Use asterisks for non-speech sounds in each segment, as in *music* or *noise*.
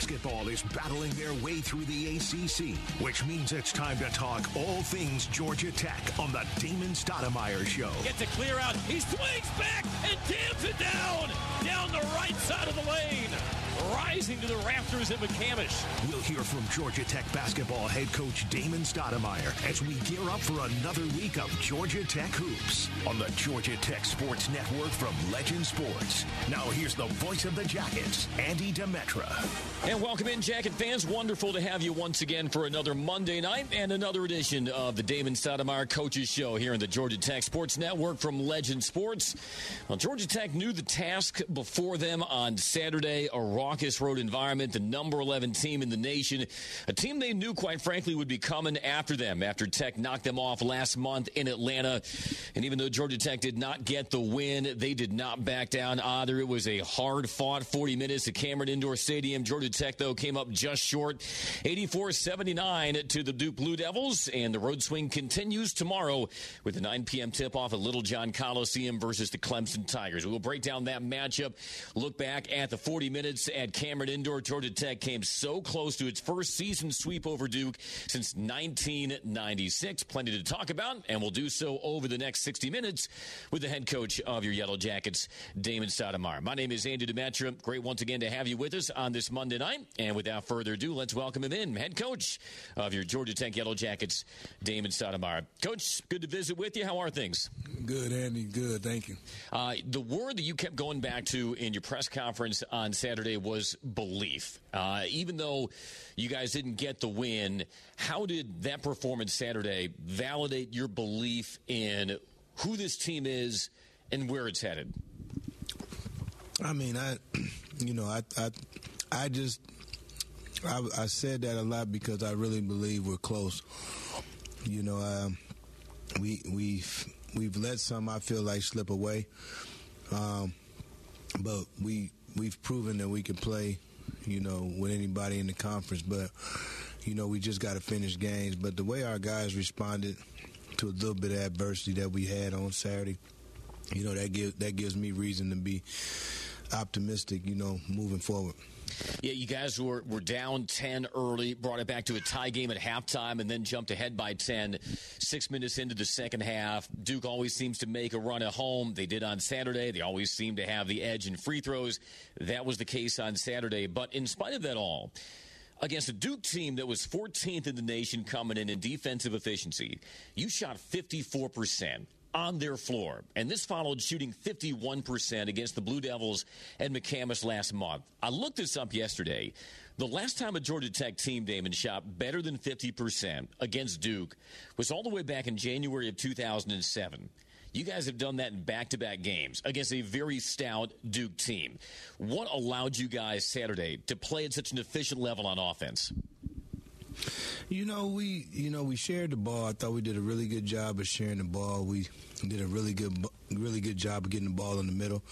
basketball is battling their way through the ACC, which means it's time to talk all things Georgia Tech on the Damon Stoudamire Show. Gets a clear out. He swings back and jams it down, down the right side of the lane rising to the rafters at McCamish. We'll hear from Georgia Tech basketball head coach Damon Stoudamire as we gear up for another week of Georgia Tech hoops on the Georgia Tech Sports Network from Legend Sports. Now here's the voice of the Jackets, Andy Demetra. And welcome in, Jacket fans. Wonderful to have you once again for another Monday night and another edition of the Damon Stoudamire Coaches Show here in the Georgia Tech Sports Network from Legend Sports. Well, Georgia Tech knew the task before them on Saturday. A raucous road environment, the number 11 team in the nation, a team they knew, quite frankly, would be coming after them after Tech knocked them off last month in Atlanta. And even though Georgia Tech did not get the win, they did not back down either. It was a hard fought 40 minutes at Cameron Indoor Stadium. Georgia Tech, though, came up just short 84 79 to the Duke Blue Devils. And the road swing continues tomorrow with a 9 p.m. tip off at Littlejohn Coliseum versus the Clemson Tigers. We will break down that matchup, look back at the 40 minutes at Cameron Indoor. Georgia Tech came so close to its first season sweep over Duke since 1996. Plenty to talk about, and we'll do so over the next 60 minutes with the head coach of your Yellow Jackets, Damon Stoudamire. My name is Andy Demetra. Great once again to have you with us on this Monday night. And without further ado, let's welcome him in, head coach of your Georgia Tech Yellow Jackets, Damon Stoudamire. Coach, good to visit with you. How are things? Good, Andy. Good. Thank you. Uh, the word that you kept going back to in your press conference on Saturday was belief. Uh, even though you guys didn't get the win, how did that performance Saturday validate your belief in who this team is and where it's headed? I mean, I, *clears throat* you know, I, I, I just, I, I said that a lot because I really believe we're close. You know, um, we we've we've let some I feel like slip away, um, but we we've proven that we can play, you know, with anybody in the conference. But you know, we just got to finish games. But the way our guys responded to a little bit of adversity that we had on Saturday, you know, that gives that gives me reason to be optimistic. You know, moving forward. Yeah, you guys were, were down 10 early, brought it back to a tie game at halftime, and then jumped ahead by 10 six minutes into the second half. Duke always seems to make a run at home. They did on Saturday. They always seem to have the edge in free throws. That was the case on Saturday. But in spite of that all, against a Duke team that was 14th in the nation coming in in defensive efficiency, you shot 54% on their floor. And this followed shooting 51% against the Blue Devils and McCamish last month. I looked this up yesterday. The last time a Georgia Tech team, Damon, shot better than 50% against Duke was all the way back in January of 2007. You guys have done that in back to back games against a very stout Duke team. What allowed you guys Saturday to play at such an efficient level on offense? You know, we you know we shared the ball. I thought we did a really good job of sharing the ball. We did a really good really good job of getting the ball in the middle.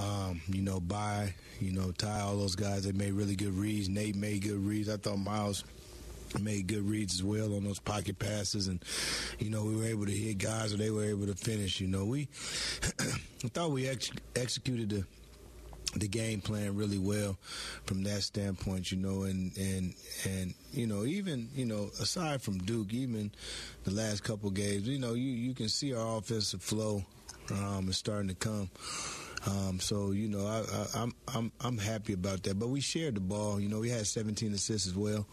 Um, you know, by you know Ty, all those guys they made really good reads. Nate made good reads. I thought Miles made good reads as well on those pocket passes, and you know we were able to hit guys, or they were able to finish. You know, we *clears throat* I thought we ex- executed the the game plan really well from that standpoint, you know, and and and you know, even you know, aside from Duke, even the last couple games, you know, you you can see our offensive flow um, is starting to come. Um, so you know, I, I, I'm I'm I'm happy about that. But we shared the ball. You know, we had 17 assists as well.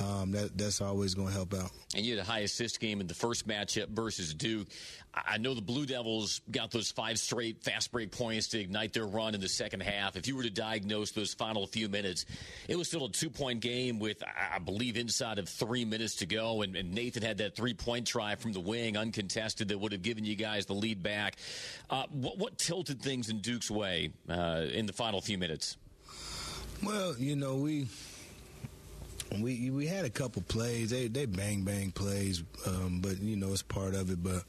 Um, that that's always going to help out. And you had a high assist game in the first matchup versus Duke. I know the Blue Devils got those five straight fast break points to ignite their run in the second half. If you were to diagnose those final few minutes, it was still a two point game with, I believe, inside of three minutes to go. And, and Nathan had that three point try from the wing, uncontested, that would have given you guys the lead back. Uh, what, what, tilted things in Duke's way uh, in the final few minutes? Well, you know, we we we had a couple plays. They they bang bang plays, um, but you know it's part of it. But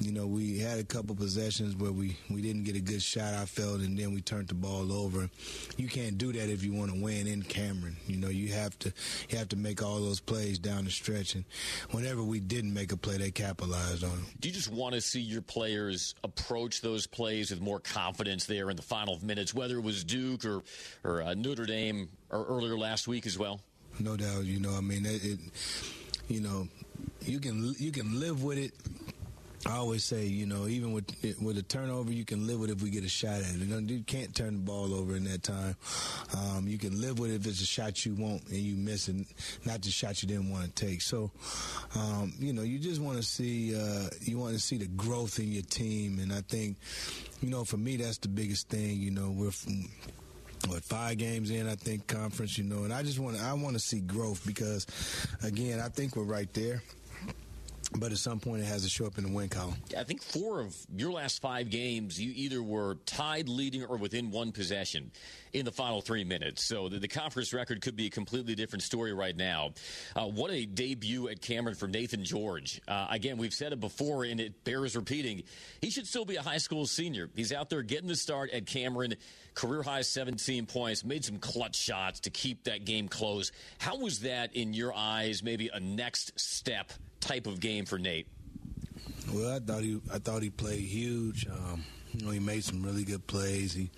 you know, we had a couple possessions where we, we didn't get a good shot, I felt, and then we turned the ball over. You can't do that if you want to win in Cameron. You know, you have to you have to make all those plays down the stretch. And whenever we didn't make a play, they capitalized on it. Do you just want to see your players approach those plays with more confidence there in the final minutes, whether it was Duke or, or uh, Notre Dame or earlier last week as well? No doubt. You know, I mean, it, it you know, you can you can live with it I always say, you know, even with with a turnover, you can live with it if we get a shot at it. You, know, you can't turn the ball over in that time. Um, you can live with it if it's a shot you want and you miss it, not the shot you didn't want to take. So, um, you know, you just want to see uh, you want to see the growth in your team, and I think, you know, for me, that's the biggest thing. You know, we're. From, what five games in I think conference you know and I just want I want to see growth because again I think we're right there but at some point it has to show up in the win column. I think four of your last five games, you either were tied, leading, or within one possession in the final three minutes. So the, the conference record could be a completely different story right now. Uh, what a debut at Cameron for Naithan George. Uh, again, we've said it before, and it bears repeating. He should still be a high school senior. He's out there getting the start at Cameron. Career high 17 points, made some clutch shots to keep that game close. How was that in your eyes? Maybe a next step type of game for Nate? Well, I thought he I thought he played huge. Um, you know, he made some really good plays. He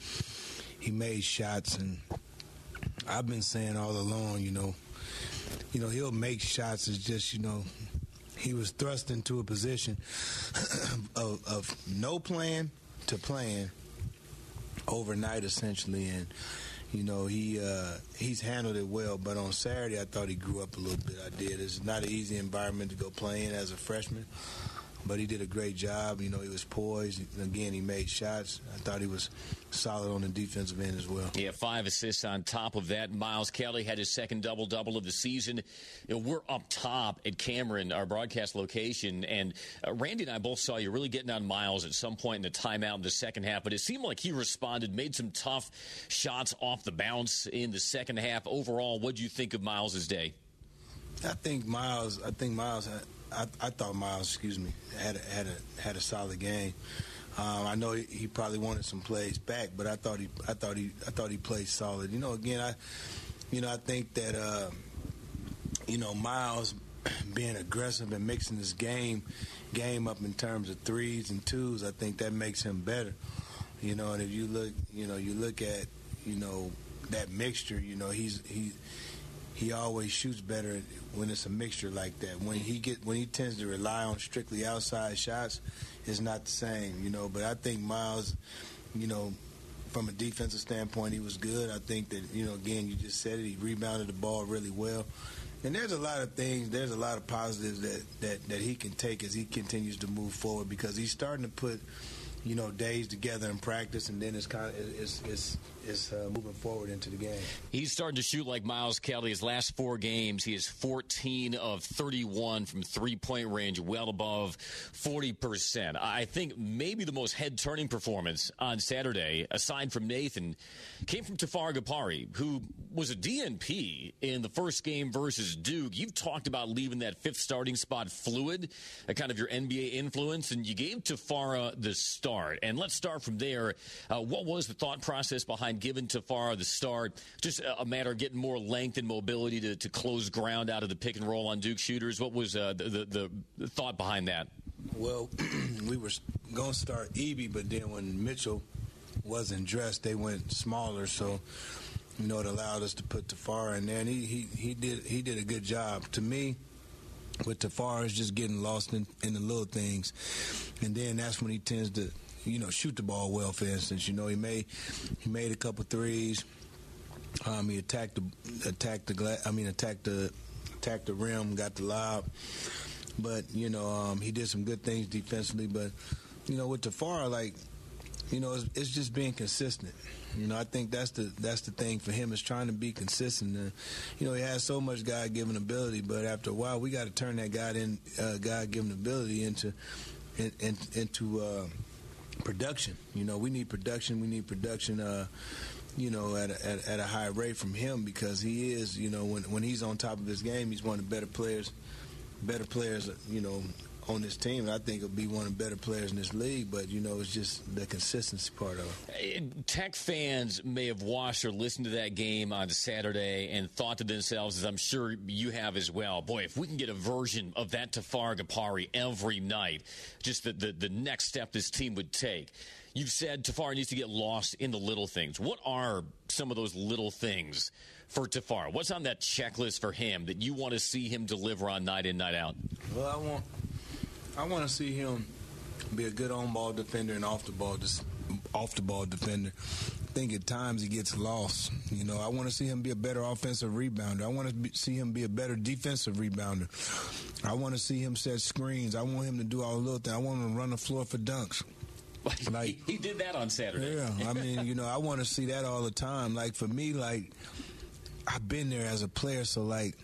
he made shots, and I've been saying all along, you know, you know he'll make shots. It's just you know he was thrust into a position *clears throat* of, of no plan to plan overnight, essentially, and you know, he uh, he's handled it well. But on Saturday, I thought he grew up a little bit. I did. It's not an easy environment to go play in as a freshman but he did a great job. You know, he was poised. Again, he made shots. I thought he was solid on the defensive end as well. Yeah, five assists on top of that. Miles Kelley had his second double double of the season. You know, we're up top at Cameron, our broadcast location, and uh, Randy and I both saw you really getting on Miles at some point in the timeout in the second half. But it seemed like he responded, made some tough shots off the bounce in the second half. Overall, what do you think of Miles's day? I think Miles. I think Miles had I, I thought Miles, excuse me, had a, had a had a solid game. Um, I know he, probably wanted some plays back, but I thought he I thought he I thought he played solid. You know, again, I you know I think that uh, you know Miles *clears throat* being aggressive and mixing his game game up in terms of threes and twos, I think that makes him better. You know, and if you look, you know, you look at you know that mixture. You know, he's he he always shoots better when it's a mixture like that. When he get when he tends to rely on strictly outside shots, it's not the same, you know. But I think Miles, you know, from a defensive standpoint, he was good. I think that you know, again, you just said it. He rebounded the ball really well. And there's a lot of things. There's a lot of positives that, that, that he can take as he continues to move forward because he's starting to put you know, days together in practice, and then it's kind of it's it's it's uh, moving forward into the game. He's starting to shoot like Miles Kelley. His last four games, he is 14 of 31 from three point range, well above 40 percent. I think maybe the most head turning performance on Saturday, aside from Nathan, came from Tafara Gapare, who was a DNP in the first game versus Duke. You've talked about leaving that fifth starting spot fluid, a kind of your NBA influence, and you gave Tafara the start start. And let's start from there. Uh, what was the thought process behind giving Tafara the start? Just a, matter of getting more length and mobility to, to, close ground out of the pick and roll on Duke shooters. What was uh, the, the, the thought behind that? Well, *clears throat* we were going to start Ibi, but then when Mitchell wasn't dressed, they went smaller. So, you know, it allowed us to put Tafara in there, and he, he, he did he did a good job. To me, with Tafara is just getting lost in, in the little things, and then that's when he tends to you know, shoot the ball well. For instance, you know, he made he made a couple threes. Um, he attacked the attacked the gla- I mean, attacked the attacked the rim, got the lob. But you know, um, he did some good things defensively. But you know, with Tafara, like you know, it's, it's, just being consistent. You know, I think that's the that's the thing for him is trying to be consistent. You know, he has so much God-given ability, but after a while, we got to turn that God in uh, God-given ability into in, in, into uh, production. You know, we need production. We need production. Uh, you know, at a, at, at a high rate from him because he is. You know, when when he's on top of his game, he's one of the better players, better players. You know, on this team. and I think he'll be one of the better players in this league, but you know, it's just the consistency part of it. Uh, Tech fans may have watched or listened to that game on Saturday and thought to themselves, as I'm sure you have as well, boy, if we can get a version of that Tafar Gapare every night, just the, the, the next step this team would take. You've said Tafar needs to get lost in the little things. What are some of those little things for Tafar? What's on that checklist for him that you want to see him deliver on night in, night out? Well, I want I want to see him be a good on ball defender and off the ball just off the ball defender. I think at times he gets lost. You know, I want to see him be a better offensive rebounder. I want to be, see him be a better defensive rebounder. I want to see him set screens. I want him to do all the little things. I want him to run the floor for dunks. Like he, he did that on Saturday. Yeah, I *laughs* mean, you know, I want to see that all the time. Like for me, like I've been there as a player, so like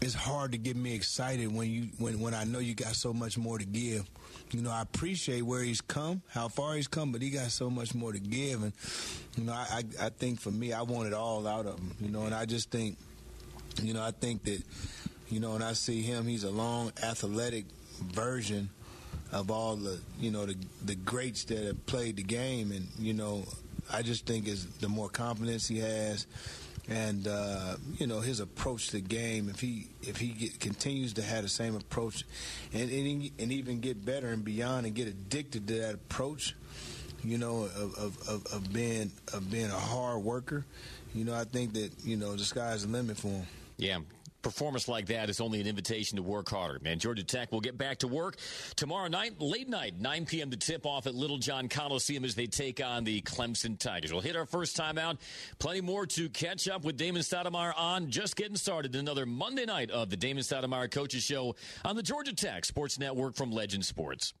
it's hard to get me excited when you when when I know you got so much more to give. You know, I appreciate where he's come, how far he's come, but he got so much more to give, and you know, I I, I think for me, I want it all out of him. You know, and I just think, you know, I think that, you know, when I see him, he's a long, athletic version of all the you know the the greats that have played the game, and you know, I just think is the more confidence he has, and uh, you know his approach to the game. If he if he get, continues to have the same approach, and and, and, even get better and beyond, and get addicted to that approach, you know, of, of, of, being of being a hard worker, you know, I think that you know the sky's the limit for him. Yeah, performance like that is only an invitation to work harder, man. Georgia Tech will get back to work tomorrow night, late night, 9 p.m. to tip off at Littlejohn Coliseum as they take on the Clemson Tigers. We'll hit our first time out. Plenty more to catch up with Damon Stoudamire on. Just getting started. Another Monday night of the Damon Stoudamire Coaches Show on the Georgia Tech Sports Network from Legend Sports.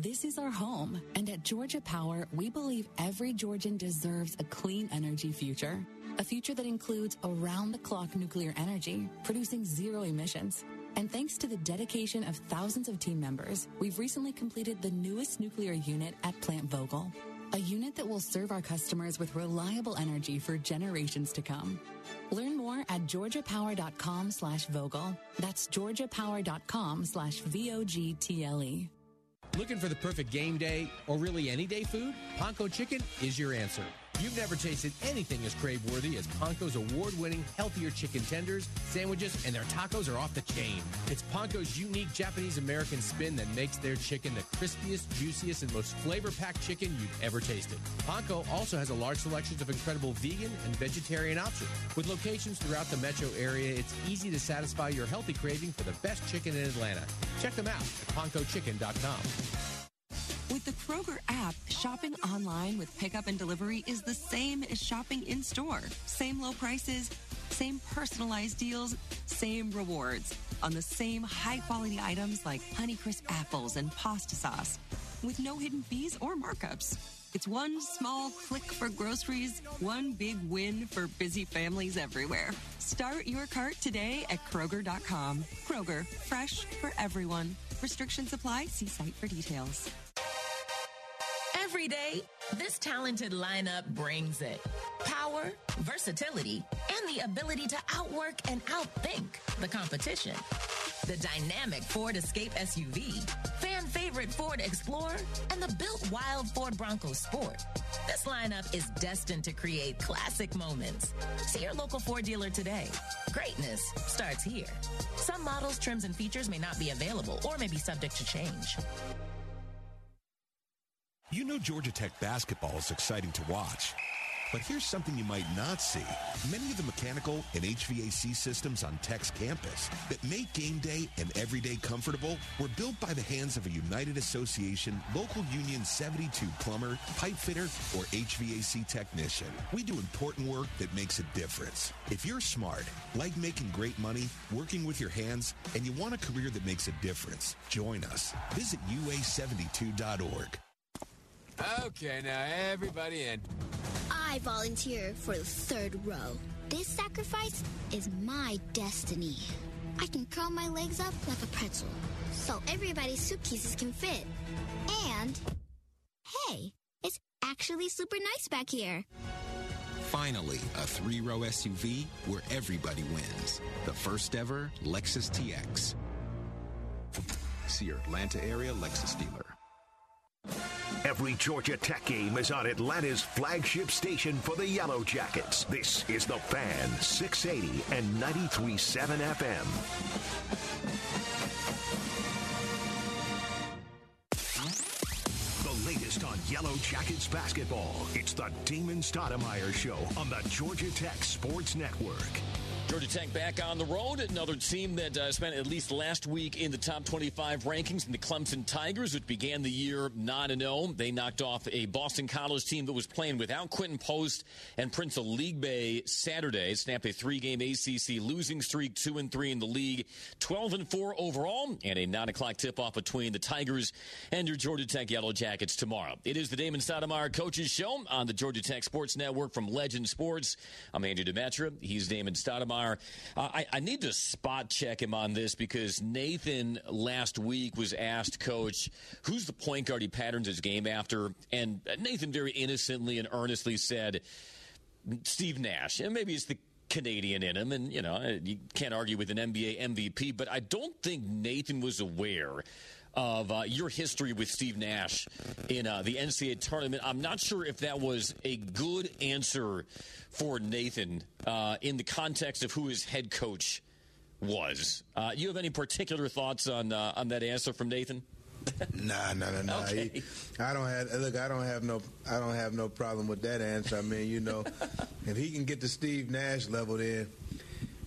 This is our home, and at Georgia Power, we believe every Georgian deserves a clean energy future. A future that includes around the clock nuclear energy, producing zero emissions. And thanks to the dedication of thousands of team members, we've recently completed the newest nuclear unit at Plant Vogtle, A unit that will serve our customers with reliable energy for generations to come. Learn more at georgiapower.com slash Vogtle. That's georgiapower.com slash V-O-G-T-L-E. Looking for the perfect game day or really any day food? Ponko Chicken is your answer. You've never tasted anything as crave worthy as Ponko's award winning healthier chicken tenders, sandwiches, and their tacos are off the chain. It's Ponko's unique Japanese American spin that makes their chicken the crispiest, juiciest, and most flavor packed chicken you've ever tasted. Ponko also has a large selection of incredible vegan and vegetarian options. With locations throughout the metro area, it's easy to satisfy your healthy craving for the best chicken in Atlanta. Check them out at ponkochicken.com. With the Kroger app, shopping online with pickup and delivery is the same as shopping in store. Same low prices, same personalized deals, same rewards on the same high quality items like Honeycrisp apples and pasta sauce with no hidden fees or markups. It's one small click for groceries, one big win for busy families everywhere. Start your cart today at Kroger.com. Kroger, fresh for everyone. Restrictions apply. See site for details. Every day, this talented lineup brings it. Power, versatility, and the ability to outwork and outthink the competition. The dynamic Ford Escape SUV, fan favorite Ford Explorer, and the built wild Ford Bronco Sport. This lineup is destined to create classic moments. See your local Ford dealer today. Greatness starts here. Some models, trims, and features may not be available or may be subject to change. You know Georgia Tech basketball is exciting to watch. But here's something you might not see. Many of the mechanical and HVAC systems on Tech's campus that make game day and everyday comfortable were built by the hands of a United Association Local Union 72 plumber, pipe fitter, or HVAC technician. We do important work that makes a difference. If you're smart, like making great money, working with your hands, and you want a career that makes a difference, join us. Visit UA72.org. Okay, now everybody in. I volunteer for the third row. This sacrifice is my destiny. I can curl my legs up like a pretzel, so everybody's suitcases can fit. And, hey, it's actually super nice back here. Finally, a three row SUV where everybody wins. The first ever Lexus TX. See your Atlanta area Lexus dealer. Every Georgia Tech game is on Atlanta's flagship station for the Yellow Jackets. This is The Fan, 680 and 93.7 FM. The latest on Yellow Jackets basketball. It's the Damon Stoudemire Show on the Georgia Tech Sports Network. Georgia Tech back on the road. Another team that uh, spent at least last week in the top 25 rankings in the Clemson Tigers, which began the year 9 0. They knocked off a Boston College team that was playing without Quinten Post and Prince Aligbe Saturday. Snapped a three game ACC losing streak, 2 and 3 in the league, 12 and 4 overall, and a 9 o'clock tip off between the Tigers and your Georgia Tech Yellow Jackets tomorrow. It is the Damon Stoudamire Coaches Show on the Georgia Tech Sports Network from Legend Sports. I'm Andrew Demetra. He's Damon Uh, I, I, need to spot check him on this because Nathan last week was asked, Coach, who's the point guard he patterns his game after? And Nathan very innocently and earnestly said, Steve Nash. And maybe it's the Canadian in him, and you know you can't argue with an NBA MVP. But I don't think Nathan was aware of uh, your history with Steve Nash in uh, the NCAA tournament. I'm not sure if that was a good answer for Nathan uh, in the context of who his head coach was. Uh, you have any particular thoughts on uh, on that answer from Nathan? *laughs* nah, nah, nah, nah. Okay. He, I don't have look. I don't have no. I don't have no problem with that answer. I mean, you know, *laughs* if he can get to Steve Nash level, then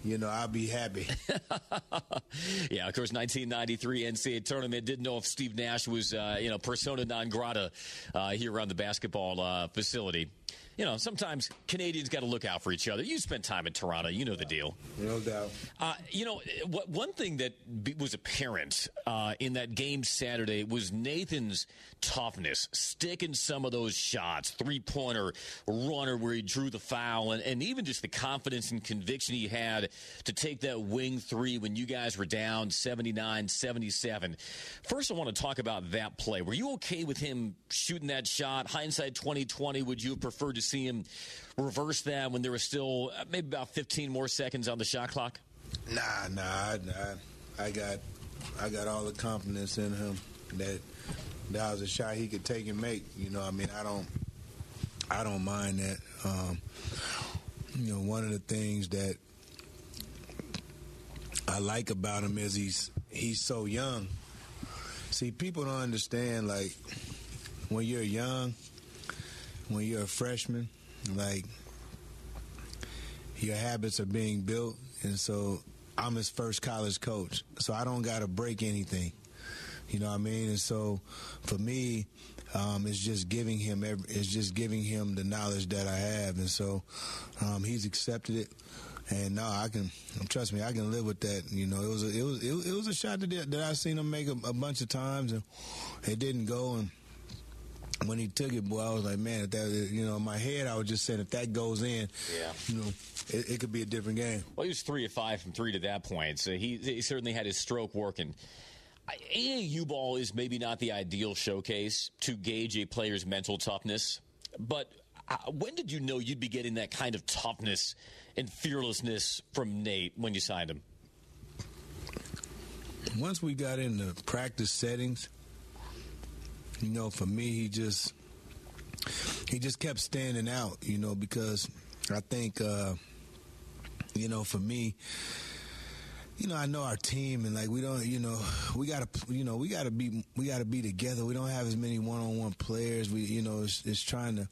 you know, I'll be happy. *laughs* yeah, of course, 1993 NCAA tournament. Didn't know if Steve Nash was, uh, you know, persona non grata uh, here around the basketball uh, facility. You know, sometimes Canadians got to look out for each other. You spent time in Toronto, you know the deal. No doubt. Uh, you know, what, one thing that was apparent uh, in that game Saturday was Nathan's toughness, sticking some of those shots, three pointer runner where he drew the foul, and, and even just the confidence and conviction he had to take that wing three when you guys were down 79 77. First, I want to talk about that play. Were you okay with him shooting that shot? Hindsight 2020, would you have preferred to see him reverse that when there was still uh, maybe about 15 more seconds on the shot clock? Nah, nah, nah. I got, I got all the confidence in him that that was a shot he could take and make. You know, I mean, I don't, I don't mind that. Um, you know, one of the things that I like about him is he's he's so young. See, people don't understand like when you're young, when you're a freshman, like your habits are being built, and so I'm his first college coach, so I don't got to break anything. You know what I mean? And so for me, um, it's just giving him every, it's just giving him the knowledge that I have, and so um, he's accepted it. And no, I can trust me. I can live with that. You know, it was a, it was it, was a shot that that I seen him make a, a bunch of times, and it didn't go. And when he took it, boy, I was like, man, if that you know, in my head, I was just saying, if that goes in, yeah, you know, it, it could be a different game. Well, he was three of five from three to that point, so he, he certainly had his stroke working. AAU ball is maybe not the ideal showcase to gauge a player's mental toughness, but uh, when did you know you'd be getting that kind of toughness and fearlessness from Nate when you signed him? Once we got into practice settings, you know, for me, he just he just kept standing out, you know, because I think, uh, you know, for me, you know, I know our team, and like we don't, you know, we gotta, you know, we gotta be, we gotta be together. We don't have as many one-on-one players. We, you know, it's, it's trying to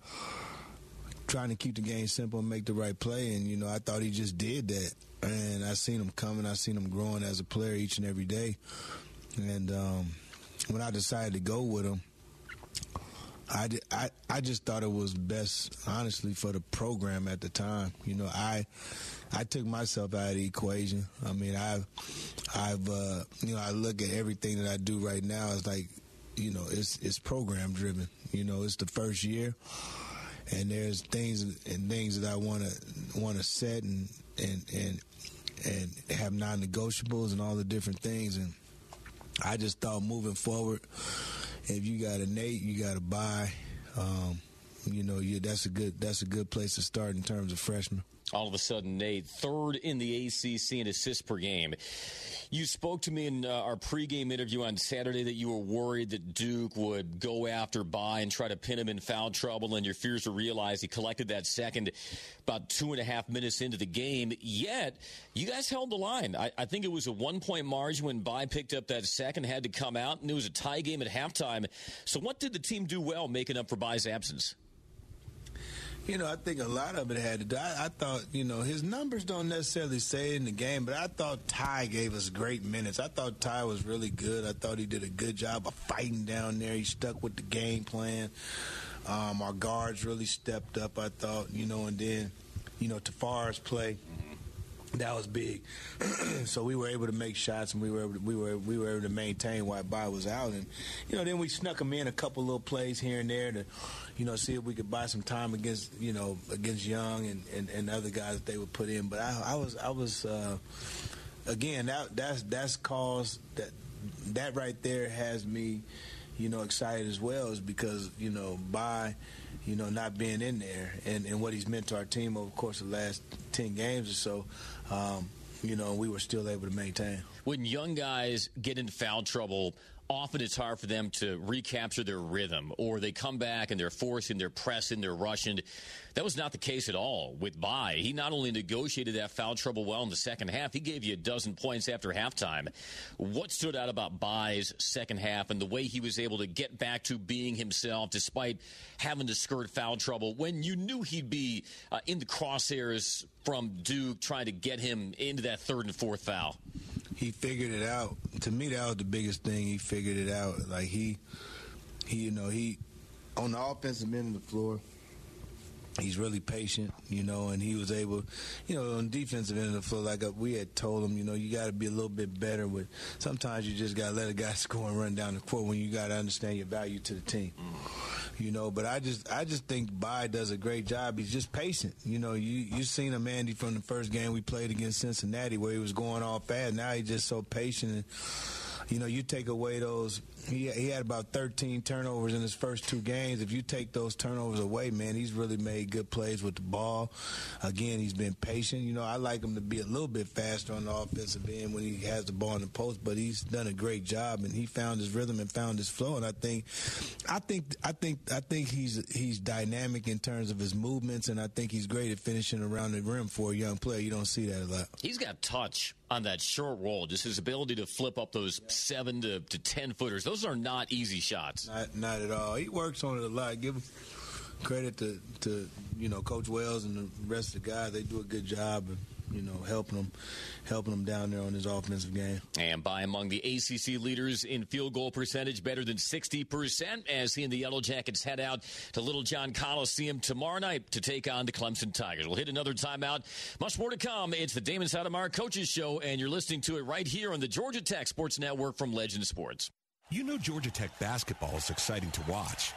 trying to keep the game simple and make the right play. And you know, I thought he just did that, and I seen him coming. I seen him growing as a player each and every day. And um, when I decided to go with him, I, I I just thought it was best, honestly, for the program at the time. You know, I I took myself out of the equation. I mean, I've I've uh, you know I look at everything that I do right now as like you know it's it's program driven. You know, it's the first year, and there's things and things that I want to want to set and and and and have non-negotiables and all the different things and I just thought moving forward if you got a Nate, you got to Baye. Um, you know, you, that's a good that's a good place to start in terms of freshmen. All of a sudden, Nate, third in the ACC in assists per game. You spoke to me in uh, our pregame interview on Saturday that you were worried that Duke would go after Baye and try to pin him in foul trouble, and your fears were realized. He collected that second about two and a half minutes into the game. Yet, you guys held the line. I, I think it was a one point margin when Baye picked up that second, had to come out, and it was a tie game at halftime. So, what did the team do well making up for Baye's absence? You know, I think a lot of it had to do. I, I, thought, you know, his numbers don't necessarily say in the game, but I thought Ty gave us great minutes. I thought Ty was really good. I thought he did a good job of fighting down there. He stuck with the game plan. Um, our guards really stepped up, I thought, you know, and then, you know, Tafara's play that was big. *clears throat* so we were able to make shots, and we were able to, we were we were able to maintain while Baye was out, and you know then we snuck him in a couple little plays here and there to you know, see if we could buy some time against, you know, against Young and, and, and other guys that they would put in. But I, I was, I was, uh, again, that that's that's caused that that right there has me, you know, excited as well, is because you know Baye, you know, not being in there and and what he's meant to our team over the course of the last ten games or so. Um, you know, we were still able to maintain. When young guys get into foul trouble, often it's hard for them to recapture their rhythm, or they come back and they're forcing, they're pressing, they're rushing. That was not the case at all with Baye. He not only negotiated that foul trouble well in the second half, he gave you a dozen points after halftime. What stood out about Baye's second half and the way he was able to get back to being himself despite having to skirt foul trouble when you knew he'd be uh, in the crosshairs from Duke trying to get him into that third and fourth foul? he figured it out. To me, that was the biggest thing. He figured it out. Like he, he, you know, he on the offensive end of the floor. He's really patient, you know, and he was able, you know, on defensive end of the floor, like uh, we had told him, you know, you got to be a little bit better with. Sometimes you just got to let a guy *laughs* score and run down the court when you got to understand your value to the team. Mm you know. But I just I just think Baye does a great job. He's just patient. You know, you you seen him Andy from the first game we played against Cincinnati where he was going all fast. Now he's just so patient. And, you know, you take away those he, he had about 13 turnovers in his first two games. If you take those turnovers away, man, he's really made good plays with the ball. Again, he's been patient. You know, I like him to be a little bit faster on the offensive end when he has the ball in the post, but he's done a great job and he found his rhythm and found his flow. And I think, I think, I think, I think he's he's dynamic in terms of his movements, and I think he's great at finishing around the rim for a young player. You don't see that a lot. He's got touch on that short roll, just his ability to flip up those seven to, to ten footers. Those those are not easy shots. Not, not at all. He works on it a lot. Give him credit to, to you know Coach Wells and the rest of the guys. They do a good job of you know helping him, helping him down there on his offensive game. And Baye among the ACC leaders in field goal percentage, better than sixty percent, as he and the Yellow Jackets head out to Littlejohn Coliseum tomorrow night to take on the Clemson Tigers. We'll hit another timeout. Much more to come. It's the Damon Stoudamire Coaches Show, and you're listening to it right here on the Georgia Tech Sports Network from Legend Sports. You know Georgia Tech basketball is exciting to watch.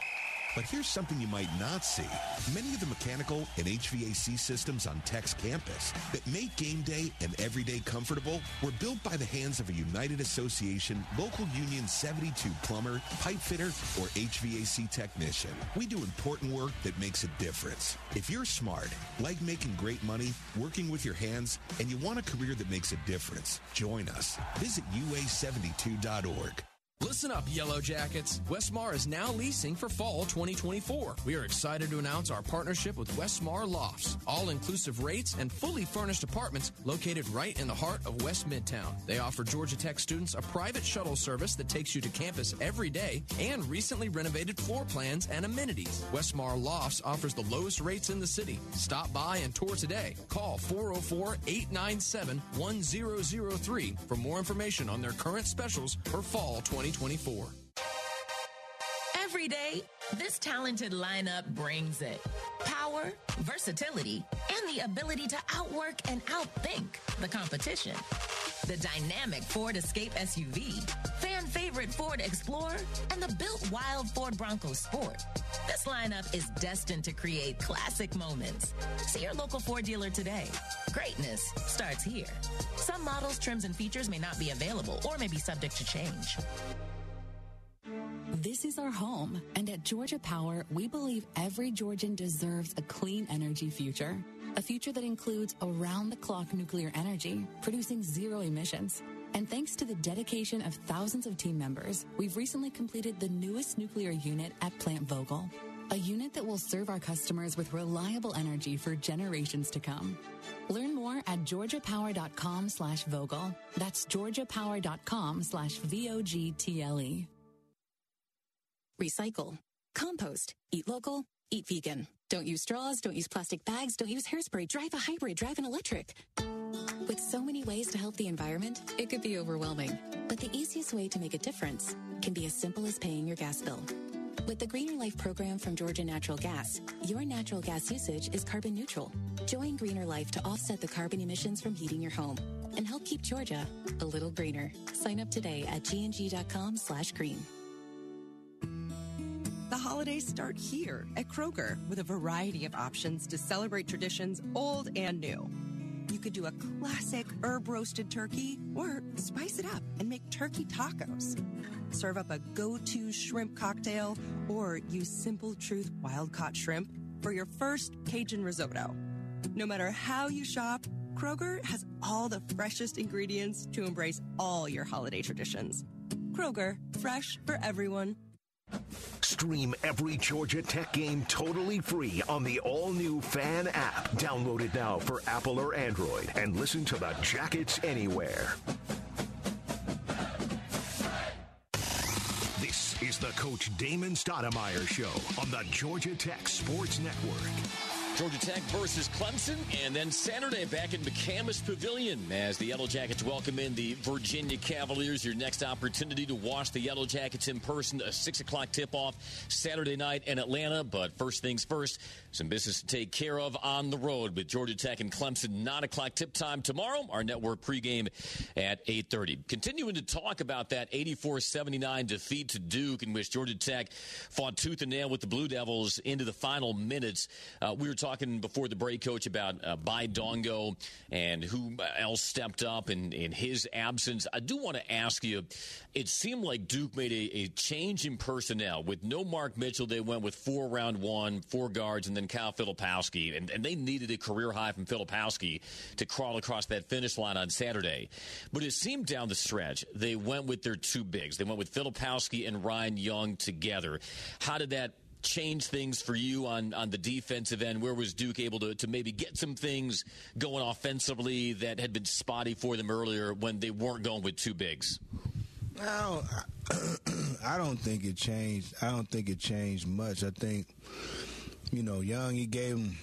But here's something you might not see. Many of the mechanical and HVAC systems on Tech's campus that make game day and everyday comfortable were built by the hands of a United Association Local Union 72 plumber, pipe fitter, or HVAC technician. We do important work that makes a difference. If you're smart, like making great money, working with your hands, and you want a career that makes a difference, join us. Visit UA72.org. Listen up, Yellow Jackets. Westmar is now leasing for fall 2024. We are excited to announce our partnership with Westmar Lofts, all inclusive rates and fully furnished apartments located right in the heart of West Midtown. They offer Georgia Tech students a private shuttle service that takes you to campus every day and recently renovated floor plans and amenities. Westmar Lofts offers the lowest rates in the city. Stop by and tour today. Call 404 897 1003 for more information on their current specials for fall 2024. 2024. Every day, this talented lineup brings it power, versatility, and the ability to outwork and outthink the competition. The dynamic Ford Escape SUV, fan favorite Ford Explorer, and the built wild Ford Bronco Sport. This lineup is destined to create classic moments. See your local Ford dealer today. Greatness starts here. Some models, trims, and features may not be available or may be subject to change. This is our home, and at Georgia Power, we believe every Georgian deserves a clean energy future. a future that includes around the clock nuclear energy, producing zero emissions. And thanks to the dedication of thousands of team members, we've recently completed the newest nuclear unit at Plant Vogtle, a unit that will serve our customers with reliable energy for generations to come. Learn more at georgiapower.com slash Vogtle. That's georgiapower.com slash V-O-G-T-L-E. Recycle. Compost. Eat local. Eat vegan. Don't use straws. Don't use plastic bags. Don't use hairspray. Drive a hybrid. Drive an electric. With so many ways to help the environment, it could be overwhelming. But the easiest way to make a difference can be as simple as paying your gas bill. With the Greener Life program from Georgia Natural Gas, your natural gas usage is carbon neutral. Join Greener Life to offset the carbon emissions from heating your home and help keep Georgia a little greener. Sign up today at gng.com slash green. The holidays start here at Kroger with a variety of options to celebrate traditions old and new. You could do a classic herb roasted turkey or spice it up and make turkey tacos. Serve up a go to shrimp cocktail or use Simple Truth wild caught shrimp for your first Cajun risotto. No matter how you shop, Kroger has all the freshest ingredients to embrace all your holiday traditions. Kroger, fresh for everyone. Stream every Georgia Tech game totally free on the all new Fan app. Download it now for Apple or Android and listen to the Jackets anywhere. This is the Coach Damon Stoudamire Show on the Georgia Tech Sports Network. Georgia Tech versus Clemson, and then Saturday back in McCamish Pavilion as the Yellow Jackets welcome in the Virginia Cavaliers. Your next opportunity to watch the Yellow Jackets in person, a 6 o'clock tip-off Saturday night in Atlanta. But first things first, some business to take care of on the road with Georgia Tech and Clemson. 9 o'clock tip time tomorrow. Our network pregame at 8.30. Continuing to talk about that 84-79 defeat to Duke in which Georgia Tech fought tooth and nail with the Blue Devils into the final minutes. Uh, we were talking talking before the break, coach, about uh, Baye Ndongo and who else stepped up in, in his absence. I do want to ask you it seemed like Duke made a, a, change in personnel. With no Mark Mitchell, they went with four round one, four guards, and then Kyle Filipowski. And, and they needed a career high from Filipowski to crawl across that finish line on Saturday. But it seemed down the stretch, they went with their two bigs. They went with Filipowski and Ryan Young together. How did that change things for you on, on the defensive end? Where was Duke able to, to maybe get some things going offensively that had been spotty for them earlier when they weren't going with two bigs? No, *clears throat* I don't think it changed. I don't think it changed much. I think, you know, Young, he gave him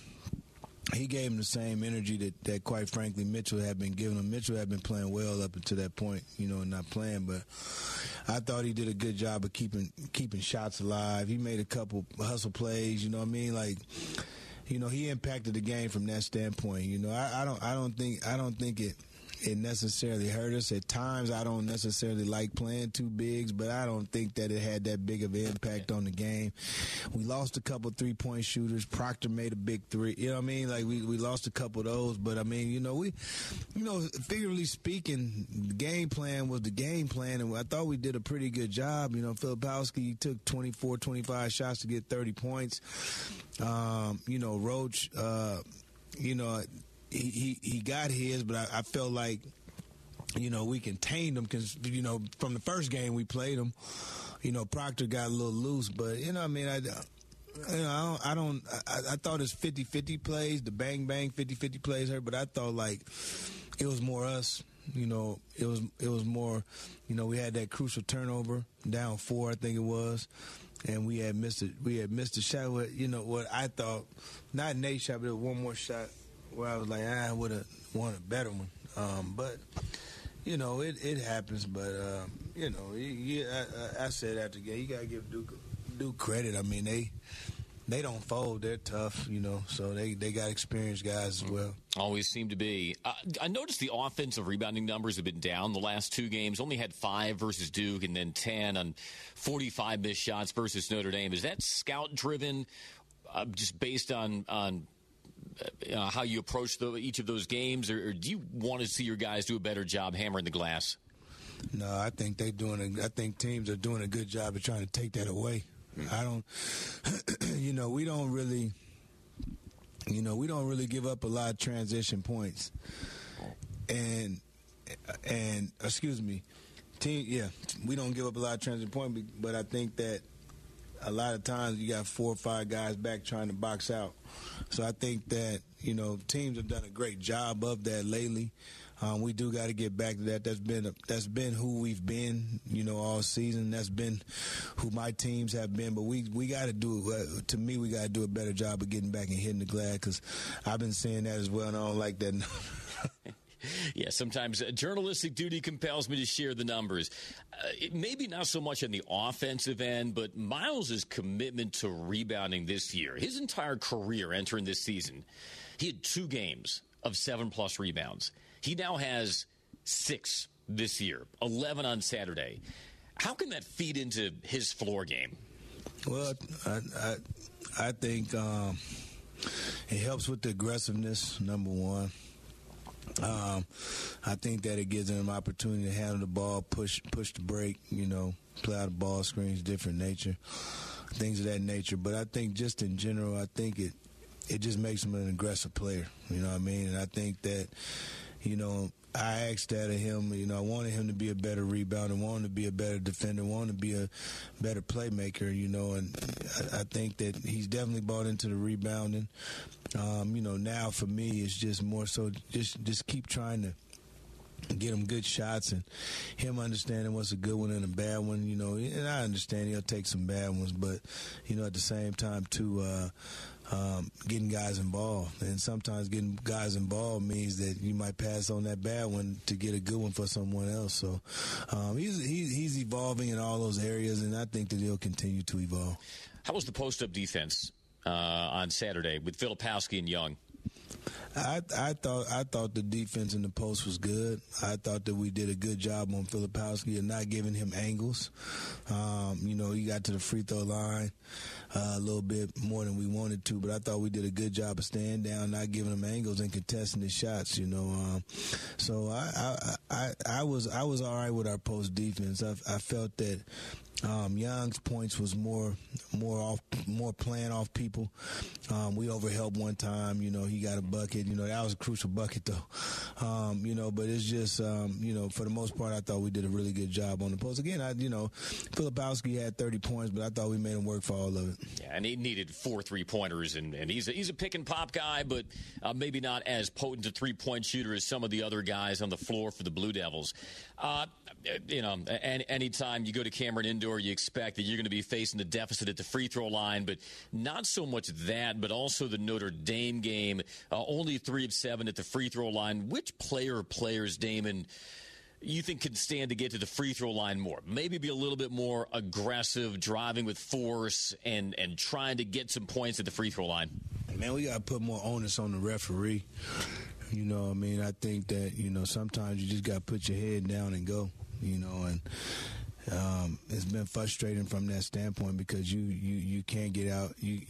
he gave him the same energy that, that quite frankly Mitchell had been giving him. Mitchell had been playing well up until that point, you know, and not playing, but I thought he did a good job of keeping keeping shots alive. He made a couple hustle plays, you know what I mean? Like you know, he impacted the game from that standpoint. You know, I, I don't I don't think I don't think it it necessarily hurt us. At times, I don't necessarily like playing two bigs, but I don't think that it had that big of an impact on the game. We lost a couple three point shooters. Proctor made a big three. You know what I mean? Like we, we lost a couple of those, but I mean, you know, we, you know, figuratively speaking, the game plan was the game plan, and I thought we did a pretty good job. You know, Filipowski took 24, 25 shots to get 30 points. Um, you know, Roach, uh, you know, he, he, got his, but I, I felt like you know, we contained them because, you know, from the first game we played them, you know, Proctor got a little loose, but, you know, I mean, I, you know, I don't, I, don't, I, I thought it's 50 50 plays, the bang bang 50 50 plays here, but I thought like it was more us. You know, it was it was more, you know, we had that crucial turnover down four, I think it was, and we had missed it. We had missed a shot. With, you know what I thought, not Nate shot, but one more shot where I was like, ah, I would have wanted a better one. Um, but you know, it, it happens. But uh, you know, you, I, I, said after game, you gotta give Duke Duke credit. I mean, they they don't fold. They're tough, you know. So they they got experienced guys as well. Always seem to be. Uh, I noticed the offensive rebounding numbers have been down the last two games. Only had five versus Duke, and then ten on forty-five missed shots versus Notre Dame. Is that scout driven? Uh, just based on on uh, how you approach the, each of those games, or, or, do you want to see your guys do a better job hammering the glass? No, I think they're doing. A, I think teams are doing a good job of trying to take that away. Mm-hmm. I don't. *clears throat* you know, we don't really. you know, we don't really give up a lot of transition points. And and excuse me, team. Yeah, we don't give up a lot of transition points, but I think that a lot of times you got four or five guys back trying to box out. So I think that you know teams have done a great job of that lately. Um, we do got to get back to that. That's been a, that's been who we've been, you know, all season. That's been who my teams have been. But we we got to do uh, to me we got to do a better job of getting back and hitting the glass because I've been saying that as well, and I don't like that. *laughs* *laughs* yeah, sometimes uh, journalistic duty compels me to share the numbers. Uh, maybe not so much on the offensive end, but Miles' commitment to rebounding this year, his entire career entering this season, he had two games of seven plus rebounds. He now has six this year, 11 on Saturday. How can that feed into his floor game? Well, I, I, I think um, it helps with the aggressiveness, number one. Um, I think that it gives them an opportunity to handle the ball, push push the break, you know, play out the ball screens, different nature, things of that nature. But I think just in general, I think it it just makes him an aggressive player. You know what I mean? And I think that you know, I asked that of him. You know, I wanted him to be a better rebounder, wanted to be a better defender, wanted to be a better playmaker. You know, and I, I think that he's definitely bought into the rebounding. Um, you know, now for me, it's just more so just just keep trying to get him good shots and him understanding what's a good one and a bad one, you know. And I understand he'll take some bad ones, but you know, at the same time too, uh, um, getting guys involved. And sometimes getting guys involved means that you might pass on that bad one to get a good one for someone else. So um, he's, he's, evolving in all those areas, and I think that he'll continue to evolve. How was the post up defense uh, on Saturday with Filipowski and Young? I, I thought I thought the defense in the post was good. I thought that we did a good job on Filipowski and not giving him angles. Um, you know, he got to the free throw line uh, a little bit more than we wanted to, but I thought we did a good job of staying down, not giving him angles and contesting the shots. You know, um, so I, I I I was I was all right with our post defense. I, I felt that um, Young's points was more, more off, more playing off people. Um, we overhelped one time. You know, he got a bucket. You know, that was a crucial bucket though. Um, you know, but it's just, um, you know, for the most part, I thought we did a really good job on the post. Again, I, you know, Filipowski had 30 points, but I thought we made him work for all of it. Yeah, and he needed four three pointers, and, and he's a, he's a pick and pop guy, but uh, maybe not as potent a three point shooter as some of the other guys on the floor for the Blue Devils. Uh, you know, any, anytime you go to Cameron Indoor, you expect that you're going to be facing the deficit at the free throw line, but not so much that, but also the Notre Dame game. Uh, only three of seven at the free throw line. Which player players, Damon, you think can stand to get to the free throw line more? Maybe be a little bit more aggressive, driving with force, and and trying to get some points at the free throw line. Man, we got to put more onus on the referee. You know, I mean, I think that you know sometimes you just got to put your head down and go you know, and um, it's been frustrating from that standpoint because you you you can't get out. You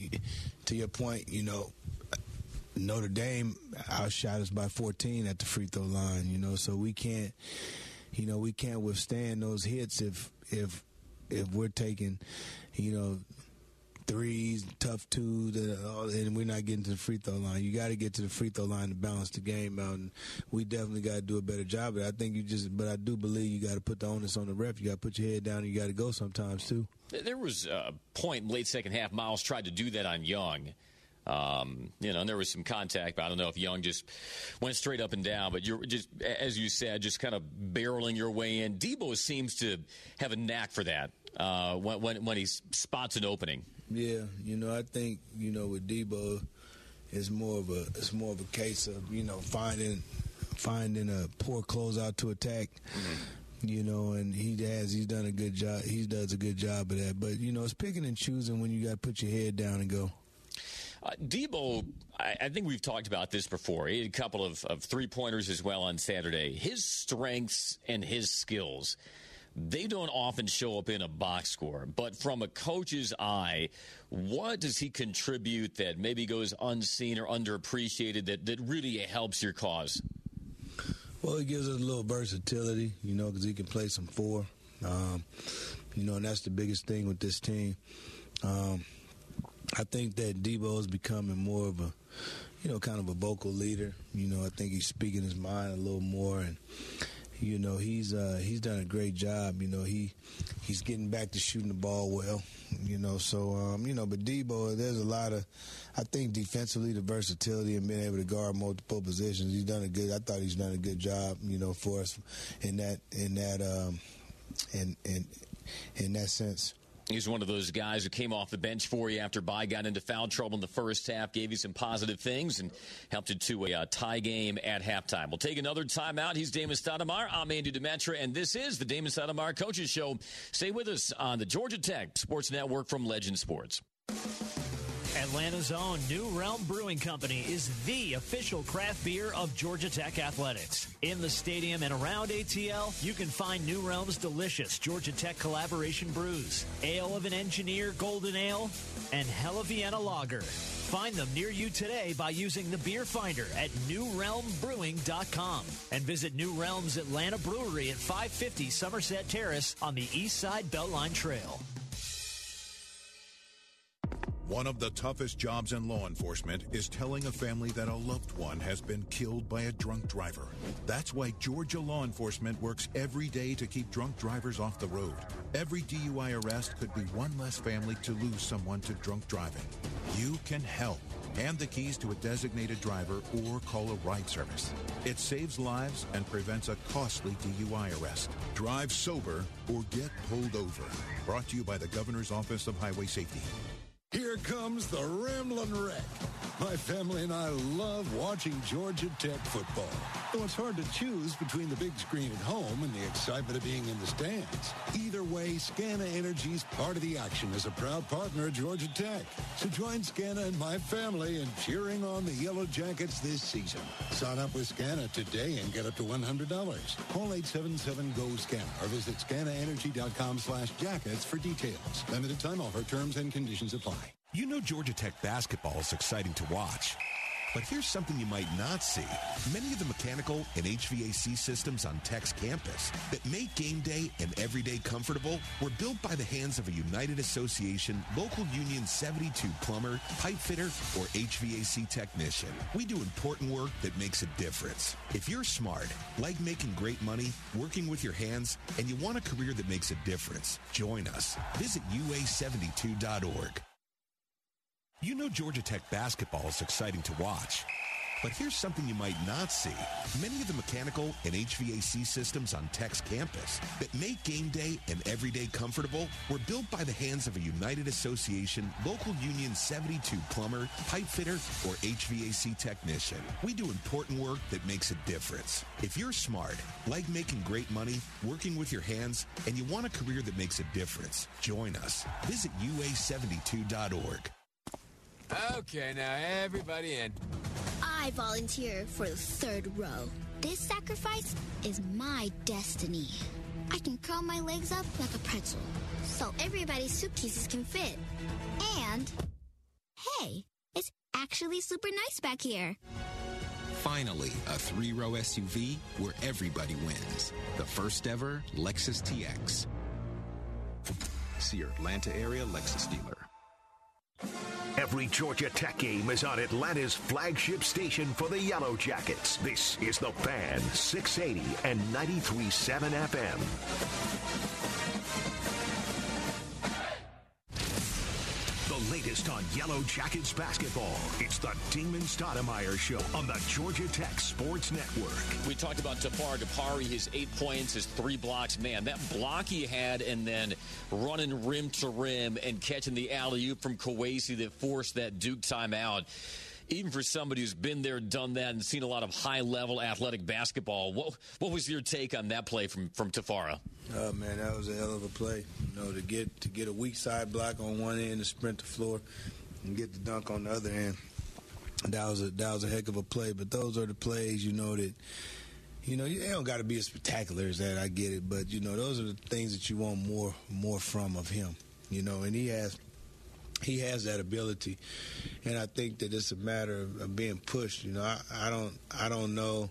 to your point, you know. Notre Dame outshot us by 14 at the free throw line, you know, so we can't, you know, we can't withstand those hits if if if we're taking, you know, threes, tough twos, and we're not getting to the free throw line. You got to get to the free throw line to balance the game out, and we definitely got to do a better job. I think you just, but I do believe you got to put the onus on the ref. You got to put your head down, and you got to go sometimes too. There was a point in late second half. Miles tried to do that on Young. Um, you know, and there was some contact, but I don't know if Young just went straight up and down. But you're just, as you said, just kind of barreling your way in. Debo seems to have a knack for that uh, when, when, when he spots an opening. Yeah, you know, I think you know with Debo, it's more of a it's more of a case of you know finding finding a poor closeout to attack. Mm-hmm. You know, and he has he's done a good job. He does a good job of that. But you know, it's picking and choosing when you got to put your head down and go. Uh, Debo, I, I, think we've talked about this before. He had a couple of, of three pointers as well on Saturday. His strengths and his skills they don't often show up in a box score. But from a coach's eye, what does he contribute that maybe goes unseen or underappreciated that, that really helps your cause? Well, he gives us a little versatility, you know, because he can play some four. Um, you know, and that's the biggest thing with this team. Um, I think that Debo is becoming more of a, you know, kind of a vocal leader. You know, I think he's speaking his mind a little more, and you know, he's uh, he's done a great job. You know, he he's getting back to shooting the ball well. You know, so um, you know, but Debo, there's a lot of, I think defensively the versatility and being able to guard multiple positions. He's done a good. I thought he's done a good job. You know, for us in that in that um, in in in that sense. He's one of those guys who came off the bench for you after Baye got into foul trouble in the first half, gave you some positive things, and helped it to a uh, tie game at halftime. We'll take another timeout. He's Damon Stoudamire. I'm Andy Demetra, and this is the Damon Stoudamire Coaches Show. Stay with us on the Georgia Tech Sports Network from Legend Sports. Atlanta's own New Realm Brewing Company is the official craft beer of Georgia Tech Athletics. In the stadium and around ATL, you can find New Realm's delicious Georgia Tech collaboration brews, Ale of an Engineer Golden Ale, and Hella Vienna Lager. Find them near you today by using the beer finder at newrealmbrewing.com and visit New Realm's Atlanta Brewery at 550 Somerset Terrace on the East Side Beltline Trail. One of the toughest jobs in law enforcement is telling a family that a loved one has been killed by a drunk driver. That's why Georgia law enforcement works every day to keep drunk drivers off the road. Every DUI arrest could be one less family to lose someone to drunk driving. You can help. Hand the keys to a designated driver or call a ride service. It saves lives and prevents a costly DUI arrest. Drive sober or get pulled over. Brought to you by the Governor's Office of Highway Safety. Here comes the Ramblin' Wreck. My family and I love watching Georgia Tech football. Though it's hard to choose between the big screen at home and the excitement of being in the stands. Either way, Scana Energy's part of the action as a proud partner of Georgia Tech. So join Scana and my family in cheering on the Yellow Jackets this season. Sign up with Scana today and get up to $100. Call 877-GO-SCANA or visit scanaenergy.com slash jackets for details. Limited time offer. Terms and conditions apply. You know Georgia Tech basketball is exciting to watch. But here's something you might not see. Many of the mechanical and HVAC systems on Tech's campus that make game day and everyday comfortable were built by the hands of a United Association Local Union 72 plumber, pipe fitter, or HVAC technician. We do important work that makes a difference. If you're smart, like making great money, working with your hands, and you want a career that makes a difference, join us. Visit UA72.org. You know Georgia Tech basketball is exciting to watch. But here's something you might not see. Many of the mechanical and HVAC systems on Tech's campus that make game day and everyday comfortable were built by the hands of a United Association Local Union 72 plumber, pipe fitter, or HVAC technician. We do important work that makes a difference. If you're smart, like making great money, working with your hands, and you want a career that makes a difference, join us. Visit UA72.org. Okay, now everybody in. I volunteer for the third row. This sacrifice is my destiny. I can curl my legs up like a pretzel, so everybody's suitcases can fit. And, hey, it's actually super nice back here. Finally, a three row SUV where everybody wins. The first ever Lexus TX. See your Atlanta area Lexus dealer. Every Georgia Tech game is on Atlanta's flagship station for the Yellow Jackets. This is the Fan 680 and 93.7 FM. On Yellow Jackets basketball. It's the Damon Stoudamire Show on the Georgia Tech Sports Network. We talked about Tafara Gapare, his eight points, his three blocks. Man, that block he had and then running rim to rim and catching the alley-oop from Kowacie that forced that Duke timeout even for somebody who's been there, done that, and seen a lot of high level athletic basketball, what what was your take on that play from from Tafara? Oh man, that was a hell of a play. You know, to get to get a weak side block on one end, to sprint the floor, and get the dunk on the other end. That was a that was a heck of a play. But those are the plays, you know that. You know, they don't got to be as spectacular as that. I get it, but you know, those are the things that you want more more from of him. You know, and he has he has that ability, and I think that it's a matter of, of being pushed. You know, I, I don't I don't know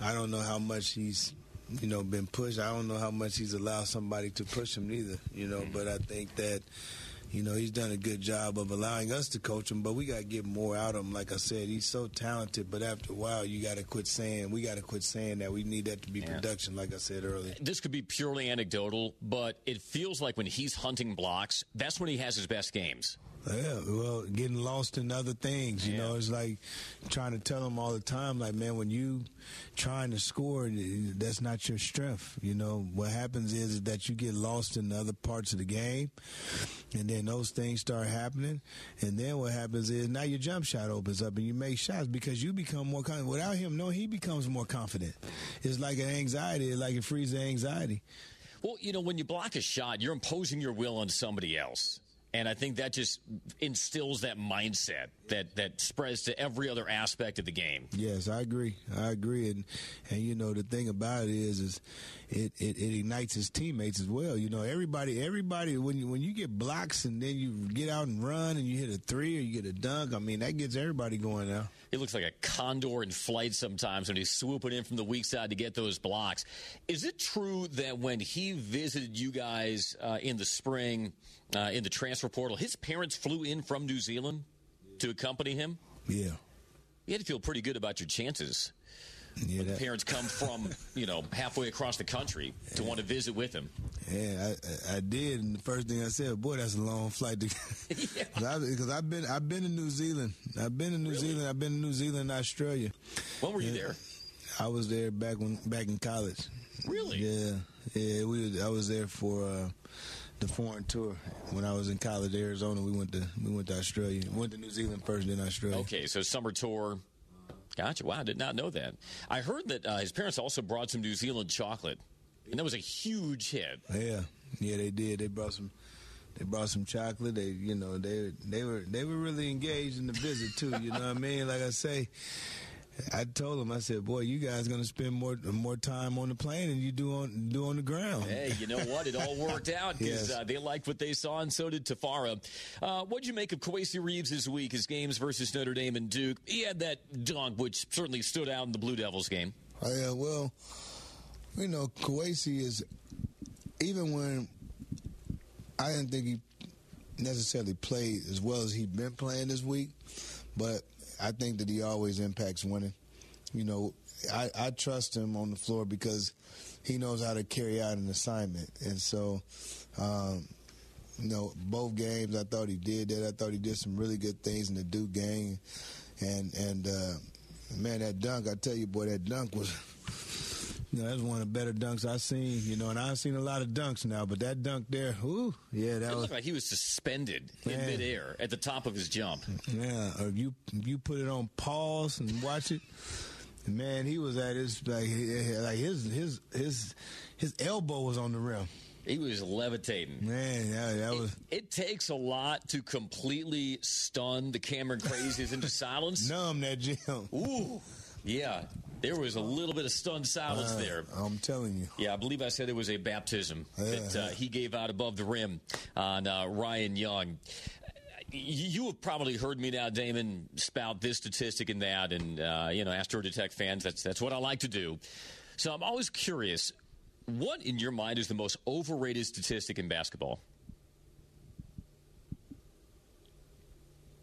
I don't know how much he's you know been pushed. I don't know how much he's allowed somebody to push him either. You know, mm-hmm. but I think that you know, he's done a good job of allowing us to coach him, but we got to get more out of him. Like I said, he's so talented, but after a while, you got to quit saying, we got to quit saying that. We need that to be Yeah. production, like I said earlier. This could be purely anecdotal, but it feels like when he's hunting blocks, that's when he has his best games. Yeah, well, getting lost in other things, you know, it's like trying to tell them all the time, like, man, when you trying to score, eh, that's not your strength. You know, what happens is, that you get lost in other parts of the game, and then those things start happening, and then what happens is now your jump shot opens up and you make shots because you become more confident. Without him, no, he becomes more confident. It's like an anxiety, it's like it frees the anxiety. Well, you know, when you block a shot, you're imposing your will on somebody else. And I think that just instills that mindset that, that spreads to every other aspect of the game. Yes, I agree. I agree, and and you know the thing about it is, is it, it, it ignites his teammates as well. You know, everybody, everybody when you when you get blocks and then you get out and run and you hit a three or you get a dunk. I mean, that gets everybody going now. He looks like a condor in flight sometimes when he's swooping in from the weak side to get those blocks. Is it true that when he visited you guys uh, in the spring uh, in the transfer portal, his parents flew in from New Zealand to accompany him? Yeah. You had to feel pretty good about your chances. Yeah, when that- parents come from, *laughs* you know, halfway across the country to want to visit with him. Yeah, I, I did, and the first thing I said, "Boy, that's a long flight." Because *laughs* *laughs* I've been I've been to New Zealand. I've been in New Zealand. I've been in New Zealand, and Australia. When were you Yeah. there? I was there back when back in college. Really? Yeah, yeah. We I was there for uh, the foreign tour when I was in college, Arizona. We went to we went to Australia. Went to New Zealand first, then Australia. Okay, so summer tour. Gotcha. Wow, I did not know that. I heard that uh, his parents also brought some New Zealand chocolate, and that was a huge hit. Yeah, yeah, they did. They brought some. They brought some chocolate. They, you know, they they were they were really engaged in the visit too. You know what I mean? Like I say, I told him, I said, "Boy, you guys gonna spend more more time on the plane than you do on do on the ground." Hey, you know what? It all worked out *laughs* because Yes. uh, they liked what they saw, and so did Tafara. Uh, what'd you make of Kowacie Reeves this week? His games versus Notre Dame and Duke. He had that dunk, which certainly stood out in the Blue Devils game. Oh, yeah, well, you know, Kowacie is even when I didn't think he necessarily played as well as he'd been playing this week, but I think that he always impacts winning. You know, I, I trust him on the floor because he knows how to carry out an assignment, and so. Um, you know, both games I thought he did that. I thought he did some really good things in the Duke game, and and uh, man, that dunk! I tell you, boy, that dunk was. You know, that's one of the better dunks I've seen. You know, and I've seen a lot of dunks now, but that dunk there, ooh, yeah, that It was. like he was suspended in midair at the top of his jump. Yeah, or you you put it on pause and watch it. Man, he was at his like like his his his his elbow was on the rim. He was levitating. Man, that, that was It takes a lot to completely stun the Cameron Crazies into *laughs* silence. numb that gym. Ooh, yeah. There was a little bit of stunned silence Uh, there. I'm telling you. Yeah, I believe I said it was a baptism that uh, he gave out above the rim on uh, Ryan Young. You you have probably heard me now, Damon, spout this statistic and that, and uh, you know, Astro Detect fans. That's that's what I like to do. So I'm always curious. What in your mind is the most overrated statistic in basketball?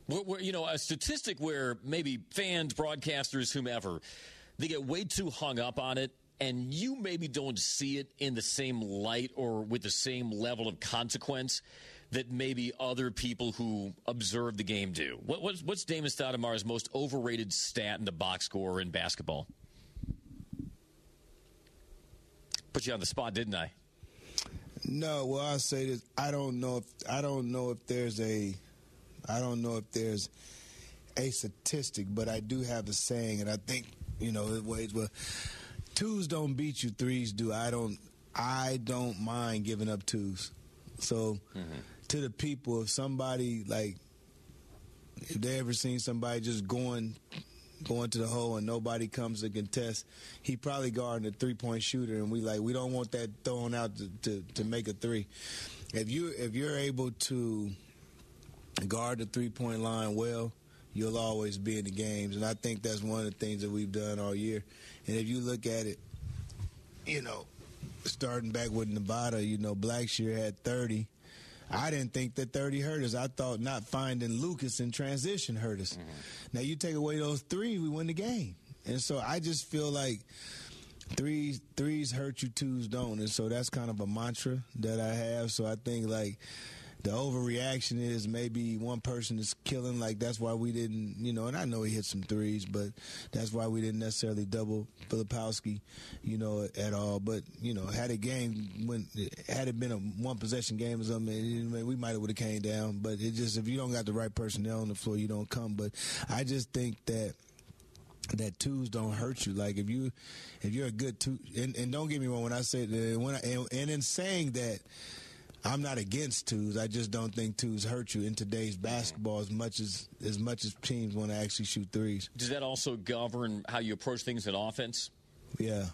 Where, where, you know, a statistic where maybe fans, broadcasters, whomever, they get way too hung up on it, and you maybe don't see it in the same light or with the same level of consequence that maybe other people who observe the game do. What, what's, what's Damon Stoudamire's most overrated stat in the box score in basketball? Put you on the spot, didn't I? No, well, I'll say this. I don't know if I don't know if there's a I don't know if there's a statistic, but I do have a saying, and I think you know it ways well. Twos don't beat you, threes do. I don't. I don't mind giving up twos. So mm-hmm. to the people, if somebody like if they ever seen somebody just going going to the hole and nobody comes to contest, he probably guarding a three point shooter, and we like we don't want that thrown out to, to, to make a three. If you if you're able to guard the three point line well, you'll always be in the games, and I think that's one of the things that we've done all year. And if you look at it, you know, starting back with Nevada, you know, Blackshear had 30. I didn't think that 30 hurt us. I thought not finding Lucas in transition hurt us. Mm-hmm. Now you take away those three, we win the game. And so I just feel like threes threes hurt you, twos don't. And so that's kind of a mantra that I have. So I think like the overreaction is maybe one person is killing. Like that's why we didn't, you know. And I know he hit some threes, but that's why we didn't necessarily double Filipowski, you know, at all. But you know, had a game when had it been a one possession game or something, we might have would have came down. But it just if you don't got the right personnel on the floor, you don't come. But I just think that that twos don't hurt you. Like if you if you're a good two, and, and don't get me wrong when I say that uh, when I, and, and in saying that I'm not against twos. I just don't think twos hurt you in today's basketball as much as as much as teams want to actually shoot threes. Does that also govern how you approach things in offense? Yeah.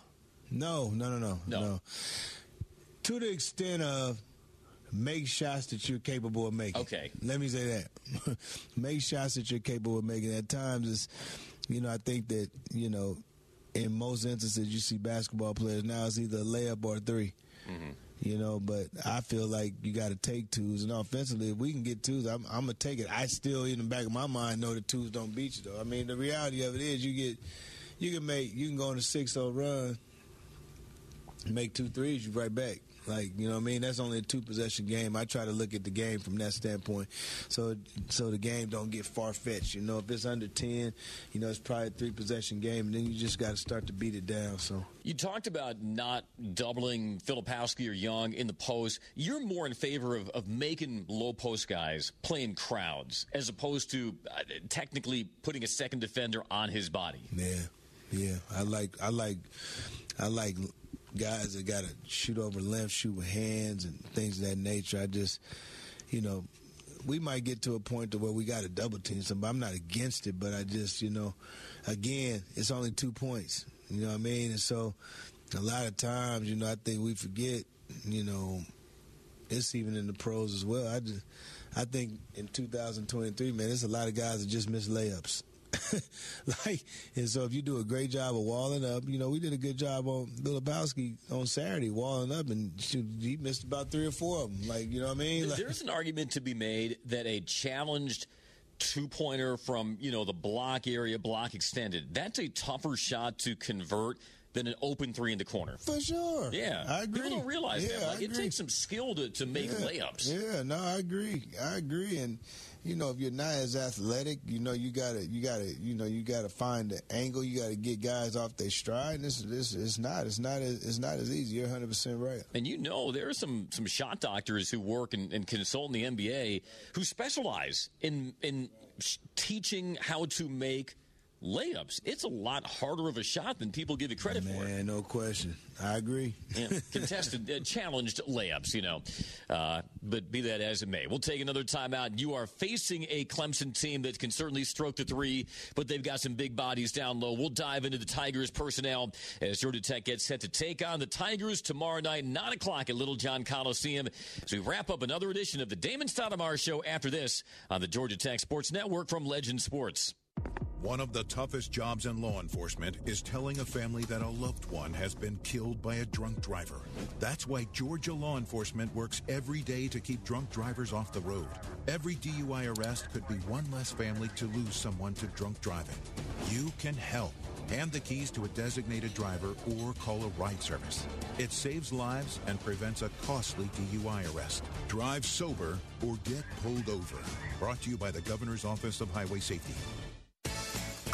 No, no, no, no, no. no. To the extent of make shots that you're capable of making. Okay. Let me say that. *laughs* make shots that you're capable of making. At times, it's, you know, I think that, you know, in most instances, you see basketball players now, it's either a layup or a 3 mm-hmm you know. But I feel like you got to take twos, and offensively, if we can get twos, I'm, I'm, gonna take it. I still, in the back of my mind, know that twos don't beat you, though. I mean, the reality of it is, you get, you can make, you can go on a six zero run, make two threes, you right back. Like, you know what I mean? That's only a two possession game. I try to look at the game from that standpoint. So so the game don't get far fetched. You know, if it's under ten, you know, it's probably a three possession game and then you just gotta start to beat it down. So You talked about not doubling Filipowski or Young in the post. You're more in favor of, of making low post guys playing crowds as opposed to uh, technically putting a second defender on his body. Yeah. Yeah. I like I like I like guys that got to shoot over length, shoot with hands, and things of that nature. I just, you know, we might get to a point to where we got to double team somebody. I'm not against it, but I just, you know, again, it's only two points. You know what I mean? And so, a lot of times, you know, I think we forget. You know, it's even in the pros as well. I just, I think in 2023, man, there's a lot of guys that just miss layups. *laughs* like, and so if you do a great job of walling up, you know, we did a good job on Filipowski on Saturday, walling up, and shoot, he missed about three or four of them. Like, you know what I mean? Like, There's an argument to be made that a challenged two pointer from, you know, the block area, block extended, that's a tougher shot to convert than an open three in the corner. For sure. Yeah. I agree. People don't realize yeah, that. Like, it takes some skill to, to make yeah. layups. Yeah, no, I agree. I agree. And you know, if you're not as athletic, you know, you gotta, you gotta, you know, you gotta find the angle. You gotta get guys off their stride. And this, this, it's not, it's not, as, it's not as easy. You're 100 percent right. And you know, there are some some shot doctors who work and, and consult in the NBA who specialize in in teaching how to make layups. It's a lot harder of a shot than people give it credit Man, for. Man, no question. I agree. yeah, *laughs* contested, uh, challenged layups, you know. Uh, but be that as it may, we'll take another timeout. You are facing a Clemson team that can certainly stroke the three, but they've got some big bodies down low. We'll dive into the Tigers personnel as Georgia Tech gets set to take on the Tigers tomorrow night, 9 o'clock at Littlejohn Coliseum. As we wrap up another edition of the Damon Stoudamire Show after this on the Georgia Tech Sports Network from Legend Sports. One of the toughest jobs in law enforcement is telling a family that a loved one has been killed by a drunk driver. That's why Georgia law enforcement works every day to keep drunk drivers off the road. Every DUI arrest could be one less family to lose someone to drunk driving. You can help. Hand the keys to a designated driver or call a ride service. It saves lives and prevents a costly DUI arrest. Drive sober or get pulled over. Brought to you by the Governor's Office of Highway Safety.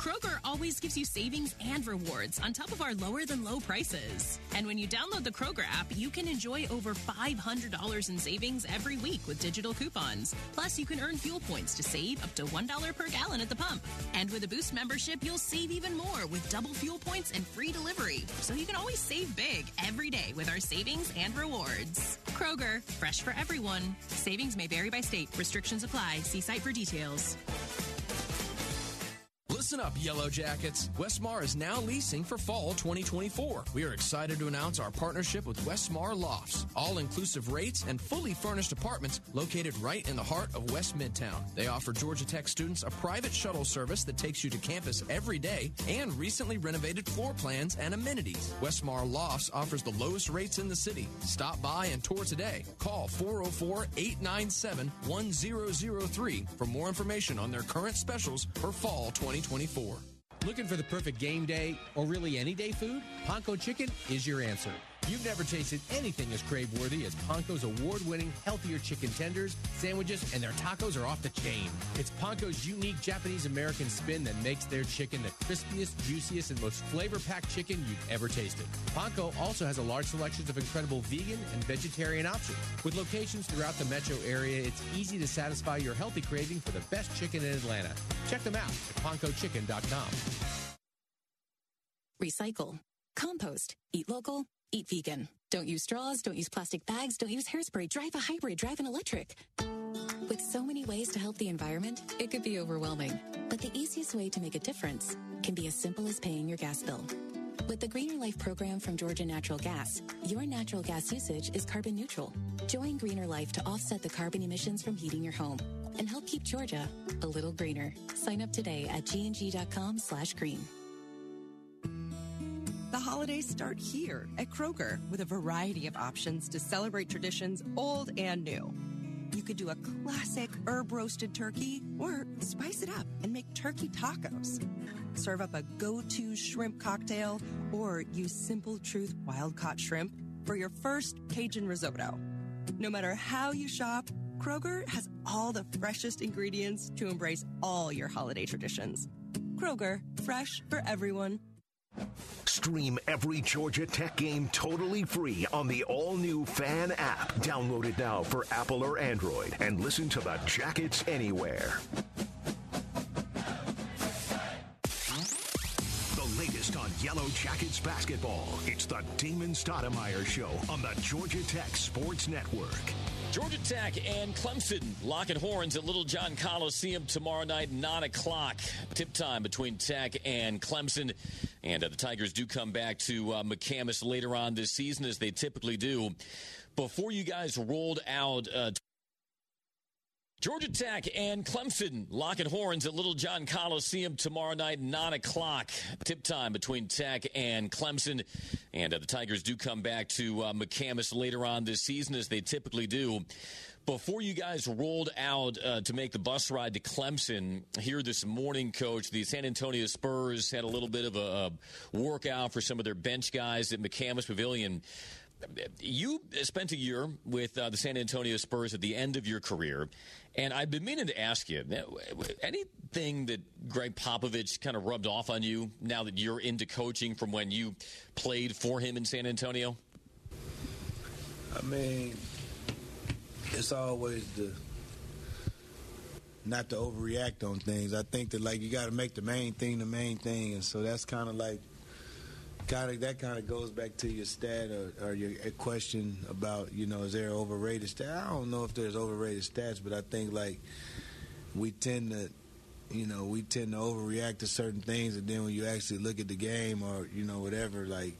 Kroger always gives you savings and rewards on top of our lower than low prices. And when you download the Kroger app, you can enjoy over $500 in savings every week with digital coupons. Plus, you can earn fuel points to save up to $1 per gallon at the pump. And with a Boost membership, you'll save even more with double fuel points and free delivery. So you can always save big every day with our savings and rewards. Kroger, fresh for everyone. Savings may vary by state. Restrictions apply. See site for details. Listen up, Yellow Jackets. Westmar is now leasing for fall 2024. We are excited to announce our partnership with Westmar Lofts. All inclusive rates and fully furnished apartments located right in the heart of West Midtown. They offer Georgia Tech students a private shuttle service that takes you to campus every day and recently renovated floor plans and amenities. Westmar Lofts offers the lowest rates in the city. Stop by and tour today. Call 404 897 1003 for more information on their current specials for fall 2024. Looking for the perfect game day or really any day food? Ponko Chicken is your answer. You've never tasted anything as crave worthy as Ponko's award winning healthier chicken tenders, sandwiches, and their tacos are off the chain. It's Ponko's unique Japanese American spin that makes their chicken the crispiest, juiciest, and most flavor packed chicken you've ever tasted. Ponko also has a large selection of incredible vegan and vegetarian options. With locations throughout the metro area, it's easy to satisfy your healthy craving for the best chicken in Atlanta. Check them out at ponkochicken.com. Recycle, compost, eat local, eat vegan. Don't use straws, don't use plastic bags, don't use hairspray, drive a hybrid, drive an electric. With so many ways to help the environment, it could be overwhelming. But the easiest way to make a difference can be as simple as paying your gas bill. With the Greener Life program from Georgia Natural Gas, your natural gas usage is carbon neutral. Join Greener Life to offset the carbon emissions from heating your home and help keep Georgia a little greener. Sign up today at gng.com slash green. The holidays start here at Kroger with a variety of options to celebrate traditions old and new. You could do a classic herb roasted turkey or spice it up and make turkey tacos. Serve up a go to shrimp cocktail or use Simple Truth wild caught shrimp for your first Cajun risotto. No matter how you shop, Kroger has all the freshest ingredients to embrace all your holiday traditions. Kroger, fresh for everyone. Stream every Georgia Tech game totally free on the all new Fan app. Download it now for Apple or Android and listen to the Jackets anywhere. The latest on Yellow Jackets basketball. It's the Damon Stoudamire Show on the Georgia Tech Sports Network. Georgia Tech and Clemson locking horns at Littlejohn Coliseum tomorrow night, 9 o'clock. Tip time between Tech and Clemson. And uh, the Tigers do come back to uh, McCamish later on this season, as they typically do. Before you guys rolled out. Uh, Georgia Tech and Clemson locking horns at Littlejohn Coliseum tomorrow night, 9 o'clock. Tip time between Tech and Clemson. And uh, the Tigers do come back to uh, McCamish later on this season, as they typically do. Before you guys rolled out uh, to make the bus ride to Clemson here this morning, Coach, the San Antonio Spurs had a little bit of a, a workout for some of their bench guys at McCamish Pavilion. You spent a year with uh, the San Antonio Spurs at the end of your career, and I've been meaning to ask you anything that Gregg Popovich kind of rubbed off on you now that you're into coaching from when you played for him in San Antonio? I mean, it's always the not to overreact on things. I think that like you got to make the main thing the main thing, and so that's kind of like kind of that kind of goes back to your stat or, or your question about you know is there overrated stat? I don't know if there's overrated stats, but I think like we tend to you know we tend to overreact to certain things, and then when you actually look at the game or you know whatever, like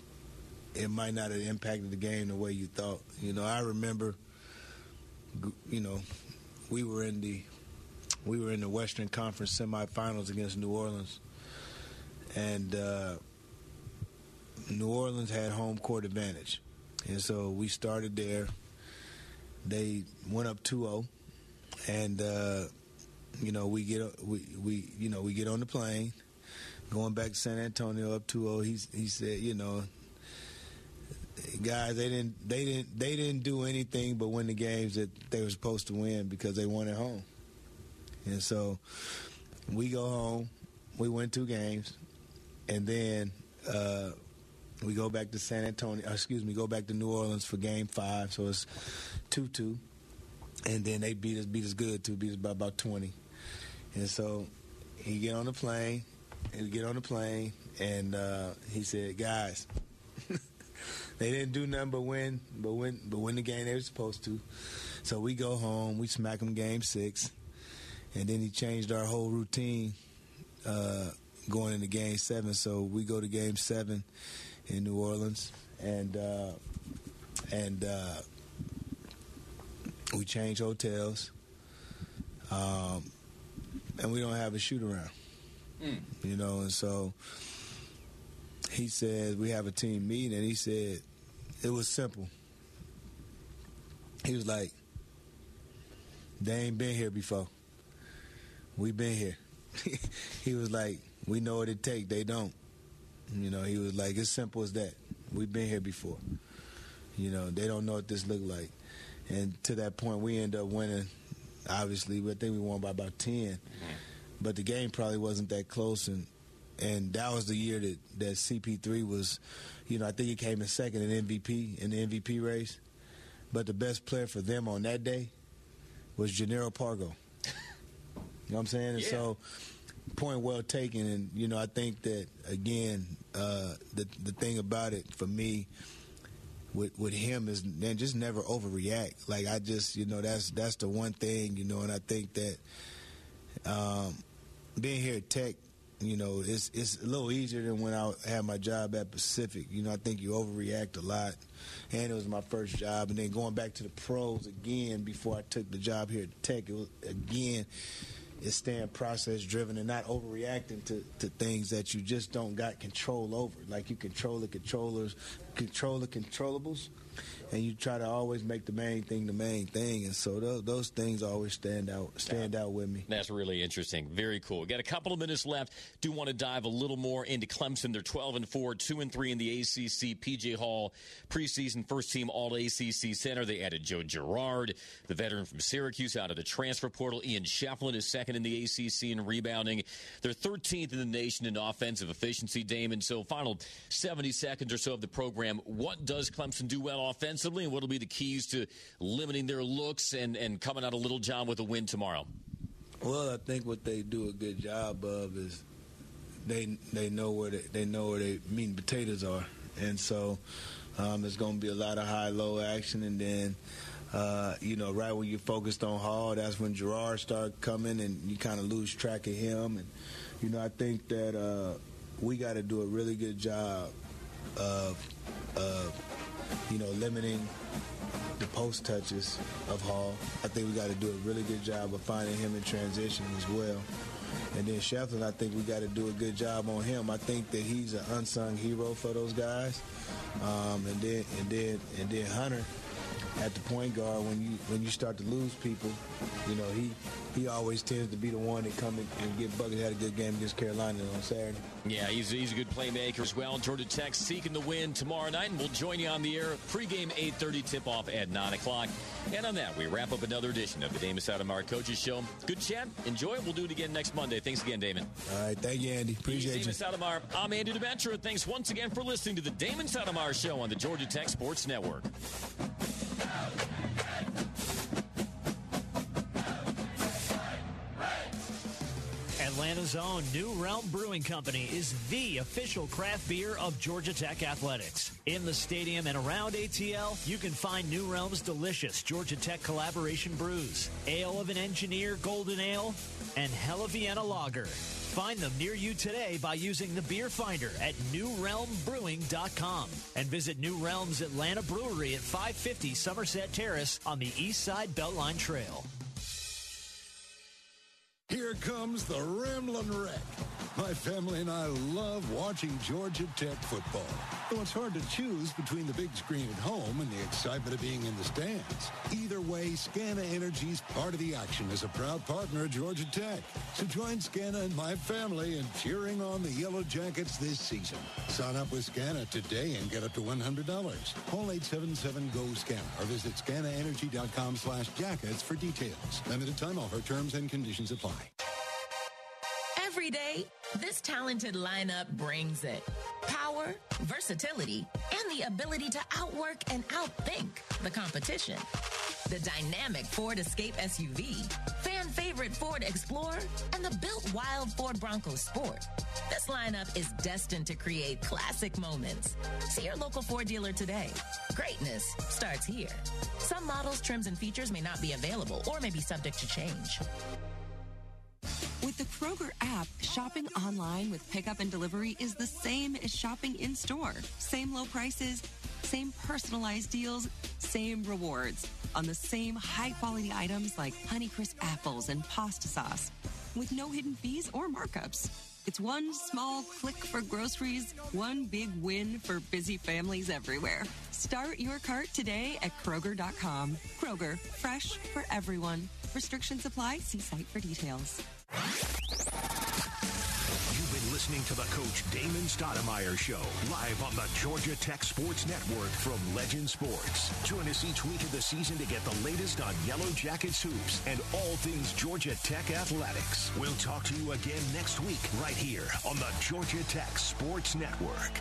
it might not have impacted the game the way you thought. You know, I remember you know we were in the we were in the Western Conference semifinals against New Orleans, and. uh New Orleans had home court advantage. And so we started there. They went up 2-0 and uh, you know, we get we we you know, we get on the plane going back to San Antonio up 2-0. He he said, you know, guys, they didn't they didn't they didn't do anything but win the games that they were supposed to win because they won at home. And so we go home, we win two games, and then uh, we go back to San Antonio, excuse me, go back to New Orleans for game five. So it's 2 2. And then they beat us, beat us good too, beat us by about 20. And so he get on the plane, and get on the plane, and uh, he said, guys, *laughs* they didn't do nothing but win, but win, but win the game they were supposed to. So we go home, we smack them game six, and then he changed our whole routine. Uh, going into Game Seven. So we go to Game Seven in New Orleans, and uh, and uh, we change hotels, um, and we don't have a shoot around. Mm. You know, and so he said we have a team meeting, and he said it was simple. He was like, "They ain't been here before. We been here." *laughs* he was like, "We know what it take. They don't." You know, he was like, "As simple as that. We've been here before. You know, they don't know what this looked like." And to that point, we end up winning. Obviously, I think we won by about 10 mm-hmm. but the game probably wasn't that close, and and that was the year that that CP3 was, you know, I think he came in second in MVP in the MVP race, but the best player for them on that day was Jannero Pargo. *laughs* You know what I'm saying? And yeah. so, point well taken. And you know, I think that again, uh, the the thing about it for me with with him is then just never overreact. Like I just, you know, that's that's the one thing, you know, and I think that um, being here at Tech you know, it's it's a little easier than when I had my job at Pacific. You know, I think you overreact a lot, and it was my first job. And then going back to the pros again before I took the job here at Tech, it was again is staying process driven and not overreacting to, to things that you just don't got control over. Like you control the controllers, control the controllables, and you try to always make the main thing the main thing. And so those, those things always stand out stand out with me. That's really interesting. Very cool. We got a couple of minutes left. Do want to dive a little more into Clemson. They're 12 and 4, 2 and 3 in the ACC. PJ Hall, preseason first team All ACC center. They added Joe Girard, the veteran from Syracuse, out of the transfer portal. Ian Schieffelin is second in the ACC in rebounding. They're 13th in the nation in offensive efficiency, Damon. So, final 70 seconds or so of the program. What does Clemson do well offensively? Offensively, and what will be the keys to limiting their looks and, and coming out of Littlejohn with a win tomorrow? Well, I think what they do a good job of is they they know where they, they know where they meat and potatoes are, and so um, there's going to be a lot of high low action, and then. Uh, you know, right when you're focused on Hall, that's when Girard started coming, and you kind of lose track of him. And you know, I think that uh, we got to do a really good job of, of you know, limiting the post touches of Hall. I think we got to do a really good job of finding him in transition as well. And then Schieffelin, I think we got to do a good job on him. I think that he's an unsung hero for those guys. Um, and then and then and then Hunter at the point guard when you when you start to lose people, you know he he always tends to be the one that come and get buckets. Had a good game against Carolina on Saturday. Yeah, he's, he's a good playmaker as well. Georgia Tech seeking the win tomorrow night, and we'll join you on the air pregame 8:30 tip-off at 9 o'clock. And on that, we wrap up another edition of the Damon Stoudamire Coaches Show. Good chat. Enjoy it. We'll do it again next Monday. Thanks again, Damon. All right. Thank you, Andy. Appreciate you. Damon Stoudamire. I'm Andy Demetra. Thanks once again for listening to the Damon Stoudamire Show on the Georgia Tech Sports Network. Atlanta's own New Realm Brewing Company is the official craft beer of Georgia Tech Athletics. In the stadium and around ATL, you can find New Realm's delicious Georgia Tech collaboration brews, Ale of an Engineer Golden Ale, and Hella Vienna Lager. Find them near you today by using the beer finder at newrealmbrewing.com and visit New Realm's Atlanta Brewery at 550 Somerset Terrace on the East Side Beltline Trail. Here comes the Ramblin' Wreck. My family and I love watching Georgia Tech football. Though it's hard to choose between the big screen at home and the excitement of being in the stands. Either way, Scana Energy's part of the action as a proud partner of Georgia Tech. So join Scana and my family in cheering on the Yellow Jackets this season. Sign up with Scana today and get up to $100. Call 877-GO-SCANA or visit scanaenergy.com slash jackets for details. Limited time offer terms and conditions apply. Every day, this talented lineup brings it. Power, versatility, and the ability to outwork and outthink the competition. The dynamic Ford Escape SUV, fan favorite Ford Explorer, and the built wild Ford Bronco Sport. This lineup is destined to create classic moments. See your local Ford dealer today. Greatness starts here. Some models, trims, and features may not be available or may be subject to change. With the Kroger app, shopping online with pickup and delivery is the same as shopping in store. Same low prices, same personalized deals, same rewards on the same high quality items like Honeycrisp apples and pasta sauce with no hidden fees or markups. It's one small click for groceries, one big win for busy families everywhere. Start your cart today at Kroger.com. Kroger, fresh for everyone. Restrictions apply. See site for details. You've been listening to the Coach Damon Stoudamire Show, live on the Georgia Tech Sports Network from Legend Sports. Join us each week of the season to get the latest on Yellow Jackets hoops and all things Georgia Tech athletics. We'll talk to you again next week, right here on the Georgia Tech Sports Network.